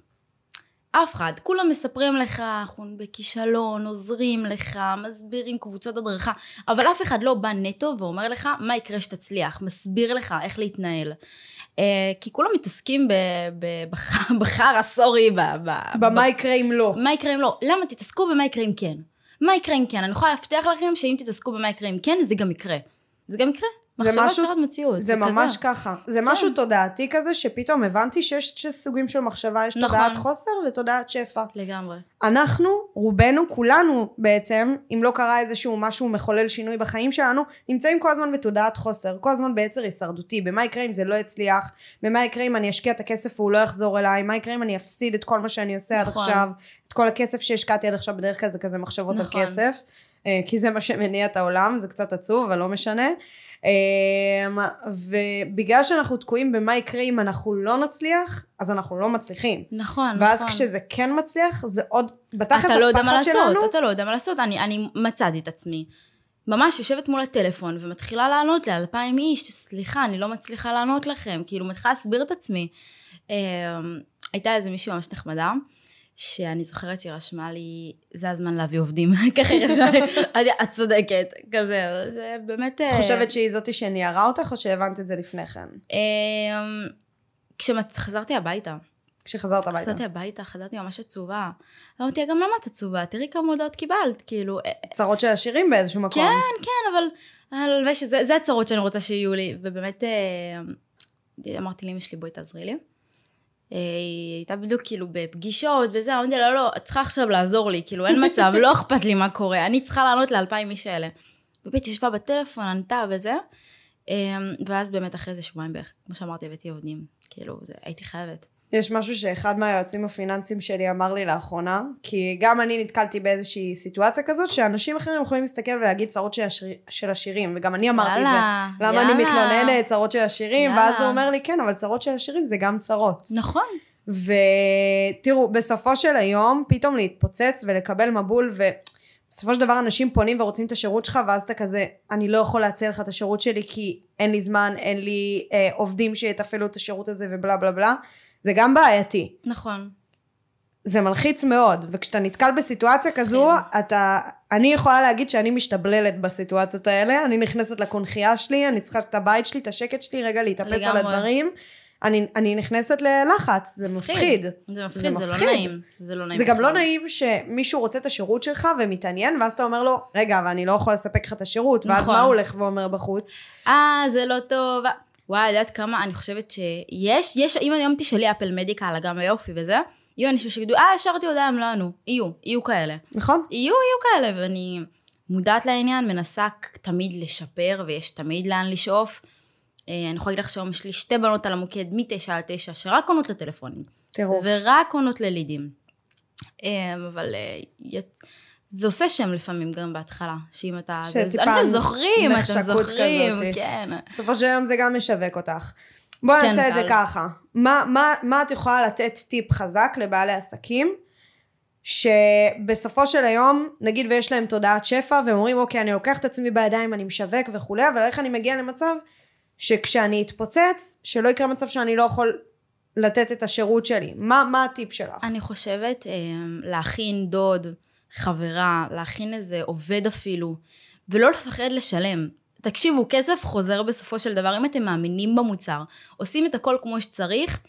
אף אחד. כולם מספרים לך, אנחנו בכישלון, עוזרים לך, מסבירים קבוצות הדרכה, אבל אף אחד לא בא נטו ואומר לך מה יקרה שתצליח, מסביר לך איך להתנהל. אה, כי כולם מתעסקים בחרא, <laughs> סורי, ב- במה יקרה אם לא. מה יקרה אם לא? למה תתעסקו במה יקרה אם כן? מה יקרה אם כן? אני יכולה להבטיח לכם שאם תתעסקו במה יקרה אם כן, זה גם יקרה. זה גם יקרה. זה מחשבה משהו- יוצרת מציאות. זה ממש כזה. ככה. זה כן. משהו תודעתי כזה, שפתאום הבנתי שיש שני סוגים של מחשבה, יש נכון. תודעת חוסר ותודעת שפע. לגמרי. אנחנו, רובנו, כולנו בעצם, אם לא קרה איזשהו משהו מחולל שינוי בחיים שלנו, נמצאים כל הזמן בתודעת חוסר, כל הזמן ביצר הישרדותי, במה יקרה אם זה לא יצליח, במה יקרה אם אני אשקיע את הכסף והוא לא יחזור אליי, מה יקרה אם אני אפסיד את כל מה שאני עושה עד נכון. עכשיו, את כל הכסף שהשקעתי עד עכשיו, בדרך כלל זה כזה מחשבות נכון. על כסף, אה, כי זה מה שמניע את העולם, זה קצת עצוב, אבל לא משנה. אה, ובגלל שאנחנו תקועים במה יקרה אם אנחנו לא נצליח, אז אנחנו לא מצליחים. נכון, ואז נכון. כשזה כן מצליח, זה עוד, בתכלס אתה לא יודע מה הפחד לעשות, שלנו, אתה לא יודע מה לעשות. אני, אני מצאתי את עצמי. ממש יושבת מול הטלפון ומתחילה לענות לאלפיים איש, סליחה, אני לא מצליחה לענות לכם. כאילו, מתחילה להסביר את עצמי. אה, הייתה איזה מישהי ממש נחמדה, שאני זוכרת שהיא רשמה לי, זה הזמן להביא עובדים. <laughs> ככה היא רשמה לי, <laughs> את צודקת, כזה, זה באמת... אה, חושבת שהיא זאתי שניירה אותך, או שהבנת את זה לפני כן? אה, כשחזרתי הביתה, כשחזרת הביתה. חזרתי הביתה, חזרתי ממש עצובה. אמרתי, גם למה את עצובה? תראי כמה הודעות קיבלת, כאילו, אה, צרות של עשירים באיזשהו מקום. כן, כן, אבל הלוואי שזה זה הצרות שאני רוצה שיהיו לי. ובאמת, אה, אמרתי לאמא שלי, בואי תעזרי לי. אה, היא הייתה בדיוק כאילו בפגישות וזה, אמרתי לה, לא, לא, את צריכה עכשיו לעזור לי, כאילו אין מצב, לא <laughs> אכפת לי מה קורה, אני צריכה לענות לאלפיים איש האלה. ובאמת ישבה בטלפון, ענתה וזה, אה, ואז באמת אחרי איזה שבועיים בערך, כמו שאמרתי, הבאתי עובדים, כאילו, זה, הייתי חייבת. יש משהו שאחד מהיועצים הפיננסיים שלי אמר לי לאחרונה, כי גם אני נתקלתי באיזושהי סיטואציה כזאת, שאנשים אחרים יכולים להסתכל ולהגיד צרות של, עשיר, של עשירים, וגם אני אמרתי את זה. יאללה, למה אני יאללה. מתלוננת, צרות של עשירים, יאללה. ואז הוא אומר לי, כן, אבל צרות של עשירים זה גם צרות. נכון. ותראו, בסופו של היום, פתאום להתפוצץ ולקבל מבול, בסופו של דבר אנשים פונים ורוצים את השירות שלך, ואז אתה כזה, אני לא יכול להציע לך את השירות שלי כי אין לי זמן, אין לי אה, עובדים שיתפעלו את השירות הזה ובלה בלה בלה. זה גם בעייתי. נכון. זה מלחיץ מאוד, וכשאתה נתקל בסיטואציה כזו, אתה, אני יכולה להגיד שאני משתבללת בסיטואציות האלה, אני נכנסת לקונכייה שלי, אני צריכה את הבית שלי, את השקט שלי, רגע להתאפס על לגמרי. הדברים, אני, אני נכנסת ללחץ, זה מפחיד. זה מפחיד, זה לא מפחיד. נעים. זה לא נעים. זה גם לא. נעים שמישהו רוצה את השירות שלך ומתעניין, ואז אתה אומר לו, רגע, אבל אני לא יכול לספק לך את השירות, ואז נכון. מה הוא הולך ואומר בחוץ? אה, זה לא טוב. וואי, יודעת כמה, אני חושבת שיש, יש, אם היום תשאלי אפל מדיקל, גם היופי וזה, יהיו אנשים שיגידו, אה, השארתי הודעה, הם לא ענו. יהיו, יהיו כאלה. נכון? יהיו, יהיו כאלה, ואני מודעת לעניין, מנסה תמיד לשפר, ויש תמיד לאן לשאוף. אה, אני יכולה להגיד לך שהיום יש לי שתי בנות על המוקד מ-9 עד 9, שרק עונות לטלפונים. טירוף. ורק עונות ללידים. אה, אבל אה, זה עושה שם לפעמים גם בהתחלה, שאם אתה... שטיפה אנשים זוכרים, אתם זוכרים, כזאתי. כן. בסופו של יום זה גם משווק אותך. בואי כן, נעשה את זה. ככה. מה, מה, מה את יכולה לתת טיפ חזק לבעלי עסקים, שבסופו של היום, נגיד ויש להם תודעת שפע, והם אומרים, אוקיי, אני לוקח את עצמי בידיים, אני משווק וכולי, אבל איך אני מגיע למצב שכשאני אתפוצץ, שלא יקרה מצב שאני לא יכול לתת את השירות שלי. מה, מה הטיפ שלך? אני חושבת אה, להכין דוד, חברה, להכין איזה עובד אפילו, ולא לפחד לשלם. תקשיבו, כסף חוזר בסופו של דבר, אם אתם מאמינים במוצר, עושים את הכל כמו שצריך,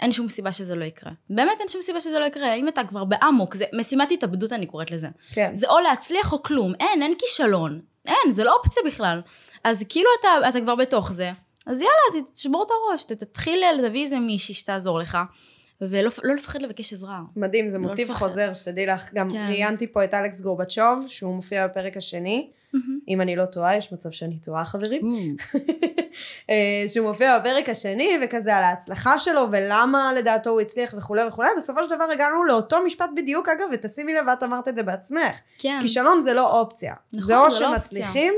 אין שום סיבה שזה לא יקרה. באמת אין שום סיבה שזה לא יקרה. אם אתה כבר באמוק, זה משימת התאבדות אני קוראת לזה. כן. זה או להצליח או כלום. אין, אין כישלון. אין, זה לא אופציה בכלל. אז כאילו אתה, אתה כבר בתוך זה, אז יאללה, תשבור את הראש, תתחיל להביא איזה מישהי שתעזור לך, ולא לא לפחד לבקש עזרה. מדהים, זה לא מוטיב לפחד. חוזר, שתדעי לך. גם כן. ראיינתי פה את אלכס גורבצ'וב, שהוא מופיע בפרק השני. אם אני לא טועה, יש מצב שאני טועה, חברים. <laughs> אה, שהוא מופיע בפרק השני, וכזה על ההצלחה שלו, ולמה לדעתו הוא הצליח וכולי וכולי. בסופו של דבר הגענו לאותו משפט בדיוק, אגב, ותשימי לב, ואת אמרת את זה בעצמך. כן, כישלון זה לא אופציה. נכון, זה או זה לא שמצליחים,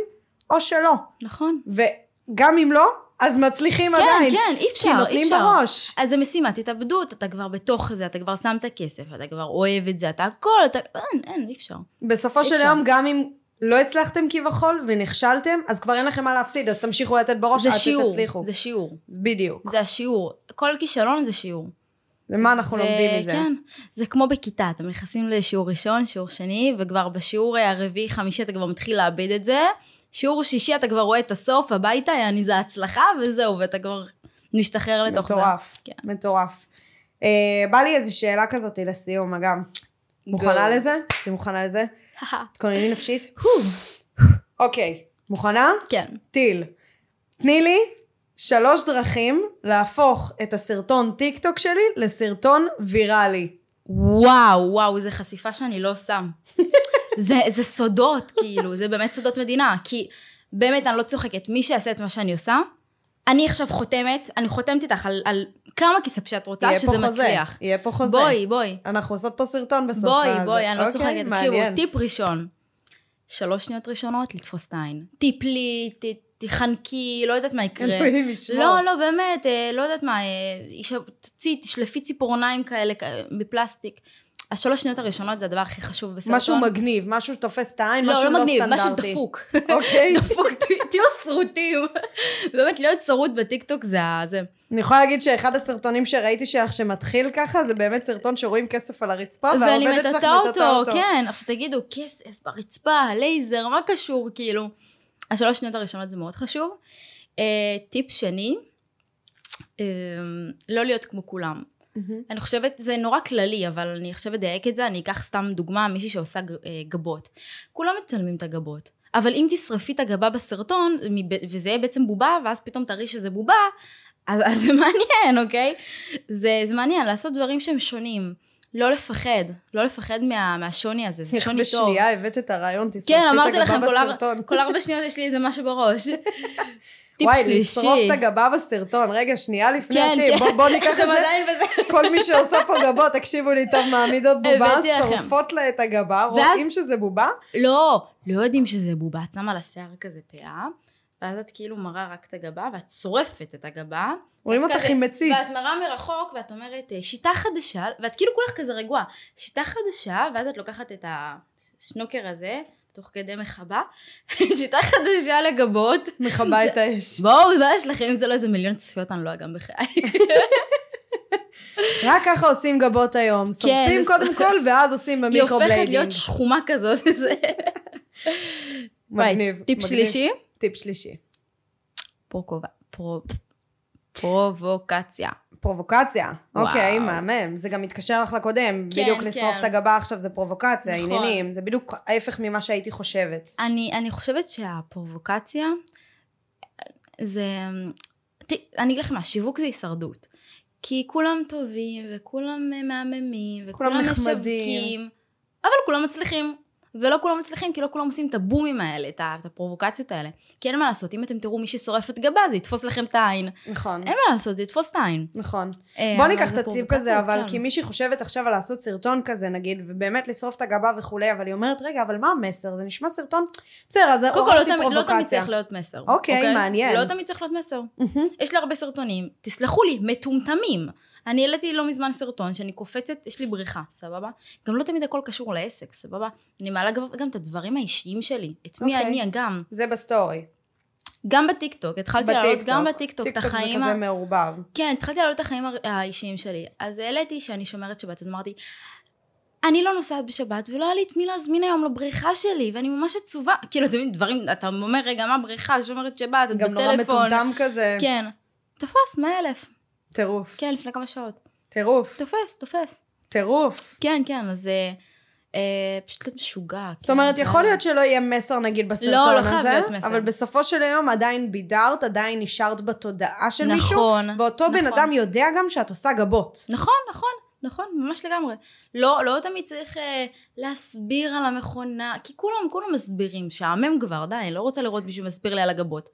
או שלא. נכון. וגם אם לא, אז מצליחים כן, עדיין. כן, אי כי אפשר, אי נותנים אפשר. בראש. אז זה משימת התאבדות, אתה כבר בתוך זה, אתה כבר שם את הכסף, אתה כבר אוהב את זה, אתה הכל, אתה... אין, אין, אי אפשר. בסופו של אפשר. יום, גם אם לא הצלחתם כביכול ונכשלתם, אז כבר אין לכם מה להפסיד, אז תמשיכו לתת בראש עד שיעור, שתצליחו. זה שיעור. בדיוק. זה השיעור. כל כישלון זה שיעור. ומה אנחנו לומדים מזה? כן, זה כמו בכיתה, אתם נכנסים לשיעור ראשון, שיעור שני, וכבר בשיעור הרביעי, חמישי אתה כבר מתחיל לאבד את זה. שיעור שישי אתה כבר רואה את הסוף, הביתה, יעני זה הצלחה, וזהו, ואתה כבר משתחרר לתוך זה. מטורף, כן. מטורף. אה, בא לי איזו שאלה כזאת לסיום, אגם. מוכנה. לזה? את מוכנה לזה? <laughs> תתכונני נפשית. <laughs> אוקיי, מוכנה? כן. טיל. תני לי שלוש דרכים להפוך את הסרטון טיק טוק שלי לסרטון ויראלי. וואו, וואו, זו חשיפה שאני לא עושה. <laughs> זה, זה סודות, כאילו, זה באמת סודות מדינה. כי באמת, אני לא צוחקת, מי שיעשה את מה שאני עושה, אני עכשיו חותמת, אני חותמת איתך על, על כמה כסף שאת רוצה, שזה חוזה, מצליח. יהיה פה חוזה. בואי, בואי. אנחנו עושות פה סרטון בסוף. בואי, הזה. בואי, אני לא אוקיי, צוחקת. תקשיבו. טיפ ראשון. שלוש שניות ראשונות, לתפוס את העין. טיפלי, ת, תחנקי, לא יודעת מה יקרה. אלוהים ישמור. לא, לא, באמת, אה, לא יודעת מה, אה, תוציאי, תשלפי ציפורניים כאלה כ- מפלסטיק. השלוש שניות הראשונות זה הדבר הכי חשוב בסרטון. משהו מגניב, משהו שתופס את העין, לא, משהו לא לא מגניב, משהו. דפוק. אוקיי. <laughs> דפוק, תה- תהיו שרוטים. <laughs> באמת, להיות שרוט בטיקטוק זה ה... זה. אני יכולה להגיד שאחד הסרטונים שראיתי שלך שמתחיל ככה, זה באמת סרטון שרואים כסף על הרצפה, ואני והעובדת שלך מטאטא מטאטא אותו, כן. עכשיו תגידו, כסף ברצפה, לייזר, מה קשור, כאילו? השלוש שניות הראשונות זה מאוד חשוב. אה, טיפ שני, אה, לא להיות כמו כולם. מהמם. אני חושבת, זה נורא כללי, אבל אני עכשיו אדייק את זה, אני אקח סתם דוגמה, מישהי שעושה אה, גבות. כולם מצלמים את הגבות. אבל אם תשרפי את הגבה בסרטון, וזה יהיה בעצם בובה, ואז פתאום תראי שזה בובה, אז, אז זה <laughs> מעניין, אוקיי? זה, זה מעניין, לעשות דברים שהם שונים. לא לפחד, לא לפחד מה, מהשוני הזה, זה איך שוני טוב. בשנייה הבאת את הרעיון, תשרפי כן, את אמרתי הגבה לכם, כל, הר, בסרטון. כל ארבע שניות יש לי איזה משהו בראש. <laughs> טיפ וואי, שלישי. לשרוף את הגבה בסרטון. רגע, שנייה לפני כן, הטיפ. כן. בוא- בוא ניקח <laughs> את זה. כל מי שעושה פה גבות, תקשיבו לי טוב, מעמידות בובה. שורפות לה את הגבה, ואז- רואים שזה בובה, לא, לא יודעים שזה בובה, את שמה לה שיער כזה פאה, ואז את כאילו מראה רק את הגבה, ואת שורפת את הגבה. רואים אותך עם מציץ. ואת מראה מרחוק, ואת אומרת, "אה, שיטה חדשה, ואת כאילו כולך כזה רגועה. שיטה חדשה, ואז את לוקחת את השנוקר הזה, תוך כדי מחבה, <laughs> שיטה חדשה לגבות. מכבה את האש. בואו, מה יש לכם? אם זה לא איזה מיליון צפיות, אני לא אגם בחיי. <laughs> רק ככה עושים גבות היום. שורפים זה- קודם כל, ואז עושים היא במיקרו הופכת. להיות שחומה כזאת. זה- מגניב. טיפ. שלישי, טיפ שלישי. פרובוקציה. פרובוקציה. וואו. אוקיי, מהמם. זה גם מתקשר לך לקודם. כן, בדיוק לשרוף כן. את הגבה עכשיו זה פרובוקציה, נכון. עניינים. זה בדיוק ההפך ממה שהייתי חושבת. אני, אני חושבת שהפרובוקציה זה... ת- אני אגיד לכם מה, שיווק זה הישרדות. כי כולם טובים, וכולם אה, מהממים, וכולם נחמדים. משווקים, אבל כולם מצליחים. ולא כולם מצליחים, כי לא כולם עושים את הבומים האלה, את את הפרובוקציות האלה. כי אין מה לעשות, אם אתם תראו מי ששורף את גבה, זה יתפוס לכם את העין. נכון. אין מה לעשות, זה יתפוס את העין. נכון. אה, בוא ניקח את פרובוקציה, הזה, אז אבל כן. כי מישהי חושבת עכשיו על לעשות סרטון כזה נגיד, ובאמת לשרוף את הגבה וכולי, אבל היא אומרת, רגע, אבל מה המסר? זה נשמע סרטון? בסדר, אז קודם כל, לא תמיד- לא פרובוקציה. צריך להיות מסר. אוקיי, מעניין. לא תמיד צריך להיות מסר. יש לי הרבה סרטונים, תסלחו לי, מטומטמים. אני העליתי לא מזמן סרטון שאני קופצת, יש לי בריכה, סבבה? גם לא תמיד הכל קשור לעסק, סבבה? אני מעלה גם, גם את הדברים האישיים שלי. את מי אוקיי. אני גם. זה בסטורי. גם בטיקטוק, התחלתי לעלות. גם בטיקטוק את טיקטוק החיים... זה ה- כזה מעורבב. כן, התחלתי לעלות את החיים האישיים שלי. אז העליתי שאני שומרת שבת, אז אמרתי, אני לא נוסעת בשבת, ולא היה לי את מי להזמין היום לבריכה שלי, ואני ממש עצובה. כאילו, אתם יודעים, דברים, אתה אומר, רגע, מה בריכה, שומרת שבת, את גם נורא בטלפון. מטומטם כזה. כן. תפס, מאה אלף. טירוף. כן, לפני כמה שעות. טירוף. תופס, תופס. טירוף. כן, כן, אז זה אה, פשוט להיות משוגע. זאת אומרת, יכול להיות שלא יהיה מסר נגיד בסרטון לא, לא הזה. אבל בסופו של היום עדיין בידרת, עדיין נשארת בתודעה של מישהו, נכון, ואותו בן נכון. אדם יודע גם שאת עושה גבות. נכון, נכון, נכון, ממש לגמרי. לא, לא תמיד צריך אה, להסביר על המכונה, כי כולם, כולם מסבירים, שעמם כבר, די, אני לא רוצה לראות מישהו מסביר לי על הגבות.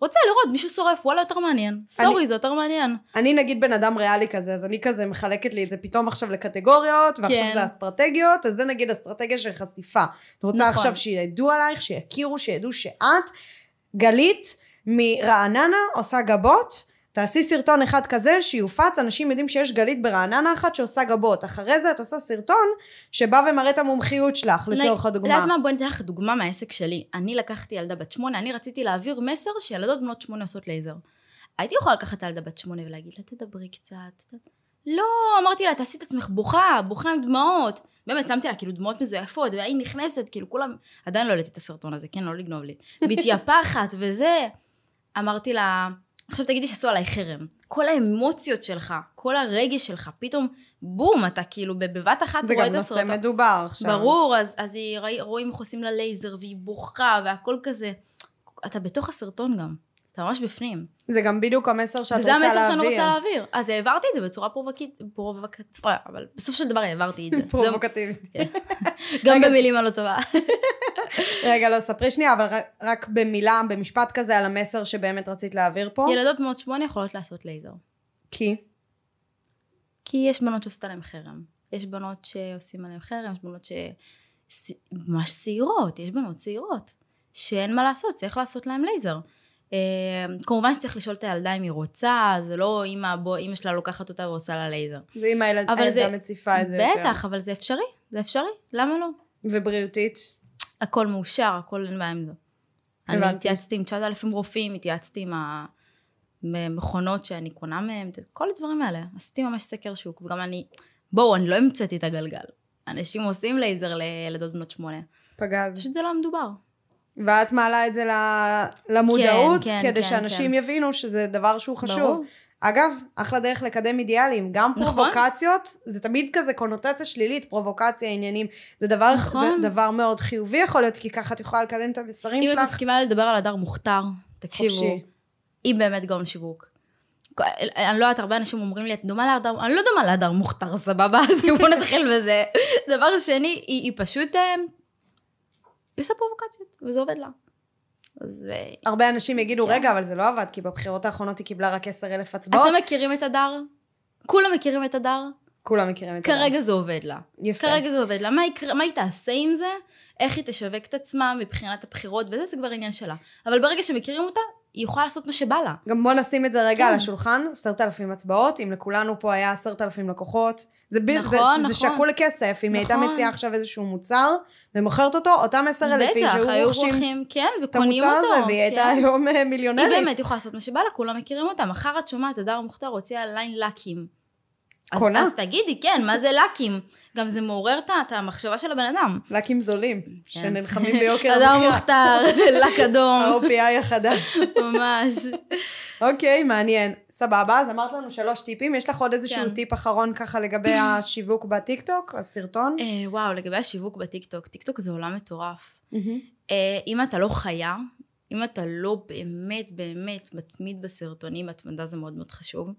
רוצה לראות מישהו שורף, וואלה, יותר מעניין. סורי, זה יותר מעניין. אני נגיד בן אדם ריאלי כזה, אז אני כזה מחלקת לי את זה פתאום עכשיו לקטגוריות, ועכשיו כן. זה אסטרטגיות, אז זה נגיד אסטרטגיה של חשיפה. את רוצה נכון. עכשיו שידעו עלייך, שיכירו, שידעו שאת גלית מרעננה עושה גבות, תעשי סרטון אחד כזה שיופץ, אנשים יודעים שיש גלית ברעננה אחת שעושה גבות. אחרי זה את עושה סרטון שבא ומראה את המומחיות שלך, לצורך הדוגמה. יודעת מה? בואי ניתן לך דוגמה מהעסק שלי. אני לקחתי ילדה בת שמונה, אני רציתי להעביר מסר שילדות בנות שמונה עושות לייזר. הייתי יכולה לקחת את הילדה בת שמונה ולהגיד לה, תדברי קצת. לא, אמרתי לה, תעשי את עצמך בוכה, בוכה עם דמעות. באמת, שמתי לה כאילו דמעות מזויפות, והיא נכנסת, כאילו כולם, עדיין לא העליתי את הסרטון הזה, כן, לא לגנוב לי. מתייפחת וזה. אמרתי לה, עכשיו תגידי שעשו עליי חרם. כל האמוציות שלך, כל הרגש שלך, פתאום, בום, אתה כאילו בבת אחת זה רואה גם את נושא הסרטון. מדובר עכשיו. ברור, אז, אז היא, רואים איך עושים לה לייזר, והיא בוכה, והכל כזה. אתה בתוך הסרטון גם. אתה ממש בפנים. זה גם בדיוק המסר שאת וזה רוצה להעביר. המסר שאני רוצה להעביר. אז העברתי את זה בצורה פרובוקית, פרובוקט, אבל בסופו של דבר העברתי את זה. פרובוקטיבית. גם רגע. במילים הלא טובה. רגע, לא, ספרי שנייה, אבל רק- במילה, במשפט כזה על המסר שבאמת רצית להעביר פה. ילדות בנות שמונה יכולות לעשות לייזר. כי? כי יש בנות שעושות עליהן חרם. יש בנות שעושים עליהן חרם, יש בנות ש... ממש צעירות, יש בנות צעירות, שאין מה לעשות, צריך לעשות להן לייזר. אה, כמובן שצריך לשאול את הילדה אם היא רוצה, זה לא אמא, בוא, אמא שלה לוקחת אותה ועושה לה לייזר. זה אם הילד- אבל זה- הילדה מציפה את זה יותר. בטח, אבל זה אפשרי, זה אפשרי, למה לא? ובריאותית? הכל מאושר, הכל אין בעיה עם זה. אני. התייעצתי עם 9,000 רופאים, התייעצתי עם המכונות שאני קונה מהם, כל הדברים האלה. עשיתי ממש סקר שוק, וגם אני, בואו, אני לא המצאתי את הגלגל. אנשים עושים לייזר לילדות בנות שמונה. פגז. פשוט זה לא מדובר. ואת מעלה את זה למודעות, כן, כדי כן, שאנשים כן. יבינו שזה דבר שהוא חשוב. ברור. אגב, אחלה דרך לקדם אידיאלים, גם נכון. פרובוקציות, זה תמיד כזה קונוטציה שלילית, פרובוקציה, עניינים, זה דבר, נכון. זה דבר מאוד חיובי יכול להיות, כי ככה את יכולה לקדם את המסרים אם את שלך. מסכימה לדבר על הדר מוכתר, תקשיבו, חופשי. היא באמת גאון שיווק. אני לא יודעת, הרבה אנשים אומרים לי, את דומה להדר, אני לא דומה להדר מוכתר, סבבה? <laughs> אז בואו נתחיל בזה. דבר שני, היא, היא פשוט, אה, היא עושה פרובוקציות, וזה עובד לה. אז אה, הרבה אנשים יגידו, כן. רגע, אבל זה לא עבד, כי בבחירות האחרונות היא קיבלה רק 10,000 הצבעות. אתם מכירים את הדר? כולם מכירים את הדר? כולם מכירים את זה. כרגע זה עובד לה. יפה. כרגע זה עובד לה. מה, יקרה, מה היא תעשה עם זה? איך היא תשווק את עצמה מבחינת הבחירות וזה, זה כבר עניין שלה. אבל ברגע שמכירים אותה, היא יכולה לעשות מה שבא לה. גם בוא נשים את זה רגע כן. על השולחן, עשרת אלפים הצבעות, אם לכולנו פה היה עשרת אלפים לקוחות, זה, נכון, זה, זה נכון. שקול לכסף, אם היא הייתה נכון. מציעה עכשיו איזשהו מוצר, ומוכרת אותו, אותם עשר אלף איש היו רוכשים כן, את המוצר אותו. הזה, והיא הייתה כן. היום אה, היא מיליונרית. באמת יכולה לעשות מה שבא לה, כולם מכירים אותה. מחר את שומעת, הדר מוכתר הוציאה ליין לקים. אז, קונה. אז תגידי, כן, מה זה לקים? גם זה מעורר את- המחשבה של הבן אדם. לקים זולים, כן. שנלחמים ביוקר <laughs> המחיה. מוכתר, <laughs> לק אדום, ה-OPI החדש. <laughs> ממש. אוקיי, מעניין. סבבה, אז אמרת לנו שלוש טיפים, יש לך עוד איזשהו כן. טיפ אחרון ככה לגבי <clears throat> השיווק בטיקטוק, הסרטון? אה, וואו, לגבי השיווק בטיקטוק, טיקטוק זה עולם מטורף. אה, אם אתה לא חיה, אם אתה לא באמת באמת מתמיד בסרטונים, התמדה זה מאוד מאוד חשוב.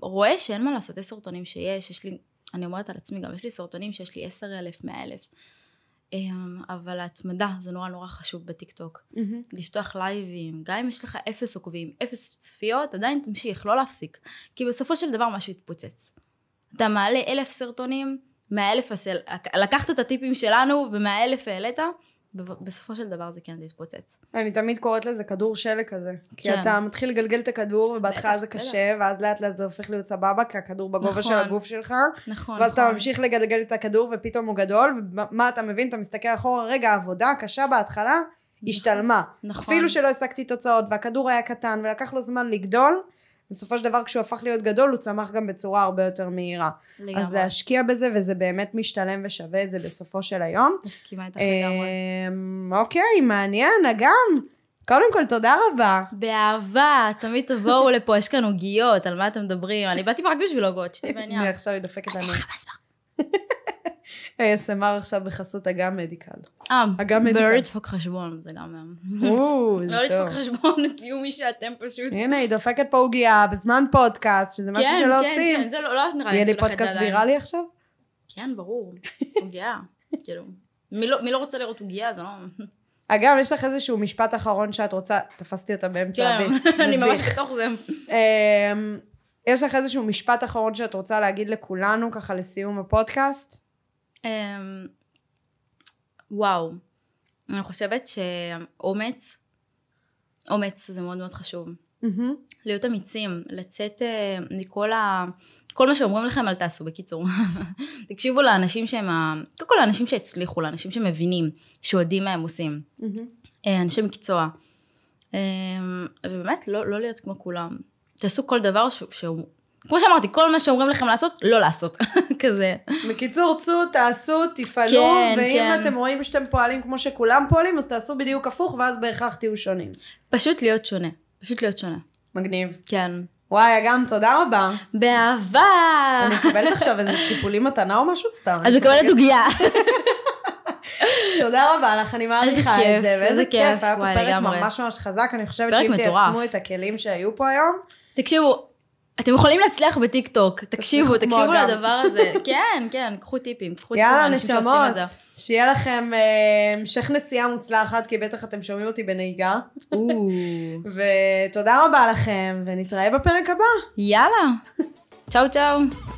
ורואה שאין מה לעשות, יש סרטונים שיש, יש לי, אני אומרת על עצמי גם, יש לי סרטונים שיש לי עשר אלף, מאה אלף. אמ, אבל ההתמדה זה נורא נורא חשוב בטיקטוק. לשטוח לייבים, גם אם יש לך אפס עוקבים, אפס צפיות, עדיין תמשיך, לא להפסיק. כי בסופו של דבר משהו יתפוצץ. אתה מעלה אלף סרטונים, מהאלף, לקחת את הטיפים שלנו ומהאלף העלית, בסופו של דבר זה כן, זה יתפוצץ. אני תמיד קוראת לזה כדור שלג כזה. כי כן. אתה מתחיל לגלגל את הכדור, ובהתחלה בטח, זה בטח. קשה, ואז לאט לאט זה הופך להיות סבבה, כי הכדור בגובה נכון. של הגוף שלך. נכון, ואז אתה נכון. ממשיך לגלגל את הכדור, ופתאום הוא גדול, ומה אתה מבין? אתה מסתכל אחורה, רגע, העבודה הקשה בהתחלה השתלמה. נכון. אפילו שלא השגתי תוצאות, והכדור היה קטן, ולקח לו זמן לגדול, בסופו של דבר כשהוא הפך להיות גדול, הוא צמח גם בצורה הרבה יותר מהירה. לגמרי. אז להשקיע בזה, וזה באמת משתלם ושווה את זה בסופו של היום. מסכימה איתך לגמרי. אמ, אוקיי, מעניין, אגם. קודם כל, תודה רבה. באהבה, תמיד תבואו <laughs> לפה, יש כאן עוגיות, על מה אתם מדברים? אני באתי רק בשביל עוגות, שתהיה בעניין. <laughs> עכשיו דופקת לנו. בשמחה, בשמחה. <laughs> ASMR עכשיו בחסות אגם מדיקל. אה. ולא לדפוק חשבון, זה גם... או, <laughs> זה לא לדפוק טוב. חשבון, <laughs> תהיו מי שאתם פשוט. הנה, היא דופקת פה עוגיה בזמן פודקאסט, שזה משהו כן, שלא כן, עושים. כן, זה לא לא נראה לי יהיה לי עשו לך את זה פודקאסט עדיין. ויראלי עכשיו? כן, ברור. עוגיה. <laughs> כאילו. מי לא- מי לא רוצה לראות עוגיה? זה לא... אגב, יש לך איזשהו משפט אחרון שאת רוצה, תפסתי אותה באמצע כן, הביס. אני ממש. בתוך זה. אמ, יש לך איזשהו משפט אחרון שאת רוצה להגיד לכולנו, ככה לסיום הפודקאסט? אמ, וואו. אני חושבת שאומץ, אומץ זה מאוד מאוד חשוב. מהמם. להיות אמיצים, לצאת אה, מכל ה... כל מה שאומרים לכם אל תעשו, בקיצור. <laughs> תקשיבו לאנשים שהם ה... קודם כל לאנשים שהצליחו, לאנשים שמבינים, שיודעים מה הם עושים. אה, אנשי מקצוע. אה, ובאמת, לא, לא להיות כמו כולם. תעשו כל דבר ש... שהוא... כמו שאמרתי, כל מה שאומרים לכם לעשות, לא לעשות. <laughs> כזה. בקיצור, צאו, תעשו, תפעלו, כן, ואם כן. אתם רואים שאתם פועלים כמו שכולם פועלים, אז תעשו בדיוק הפוך, ואז בהכרח תהיו שונים. פשוט להיות שונה. פשוט להיות שונה. מגניב. כן. וואי, אגם, תודה רבה. באהבה! אני מקבלת עכשיו איזה טיפולים מתנה או משהו סתם. את מקבלת. עוגיה. <laughs> תודה רבה לך, אני מעריכה את זה. ואיזה איזה כיף, היה פה פרק. ממש ממש חזק, אני חושבת שאם. תיישמו את הכלים שהיו פה היום, תקשיבו, אתם יכולים להצליח בטיקטוק. תקשיבו, תקשיבו. לדבר הזה. <laughs> כן, כן, קחו טיפים, קחו טיפים יאללה מאנשים שעושים את נשמות, זה. שיהיה לכם אה, המשך נסיעה מוצלחת, כי בטח אתם שומעים אותי בנהיגה. <laughs> ותודה רבה לכם, ונתראה בפרק הבא. יאללה. <laughs> צ'או צ'או.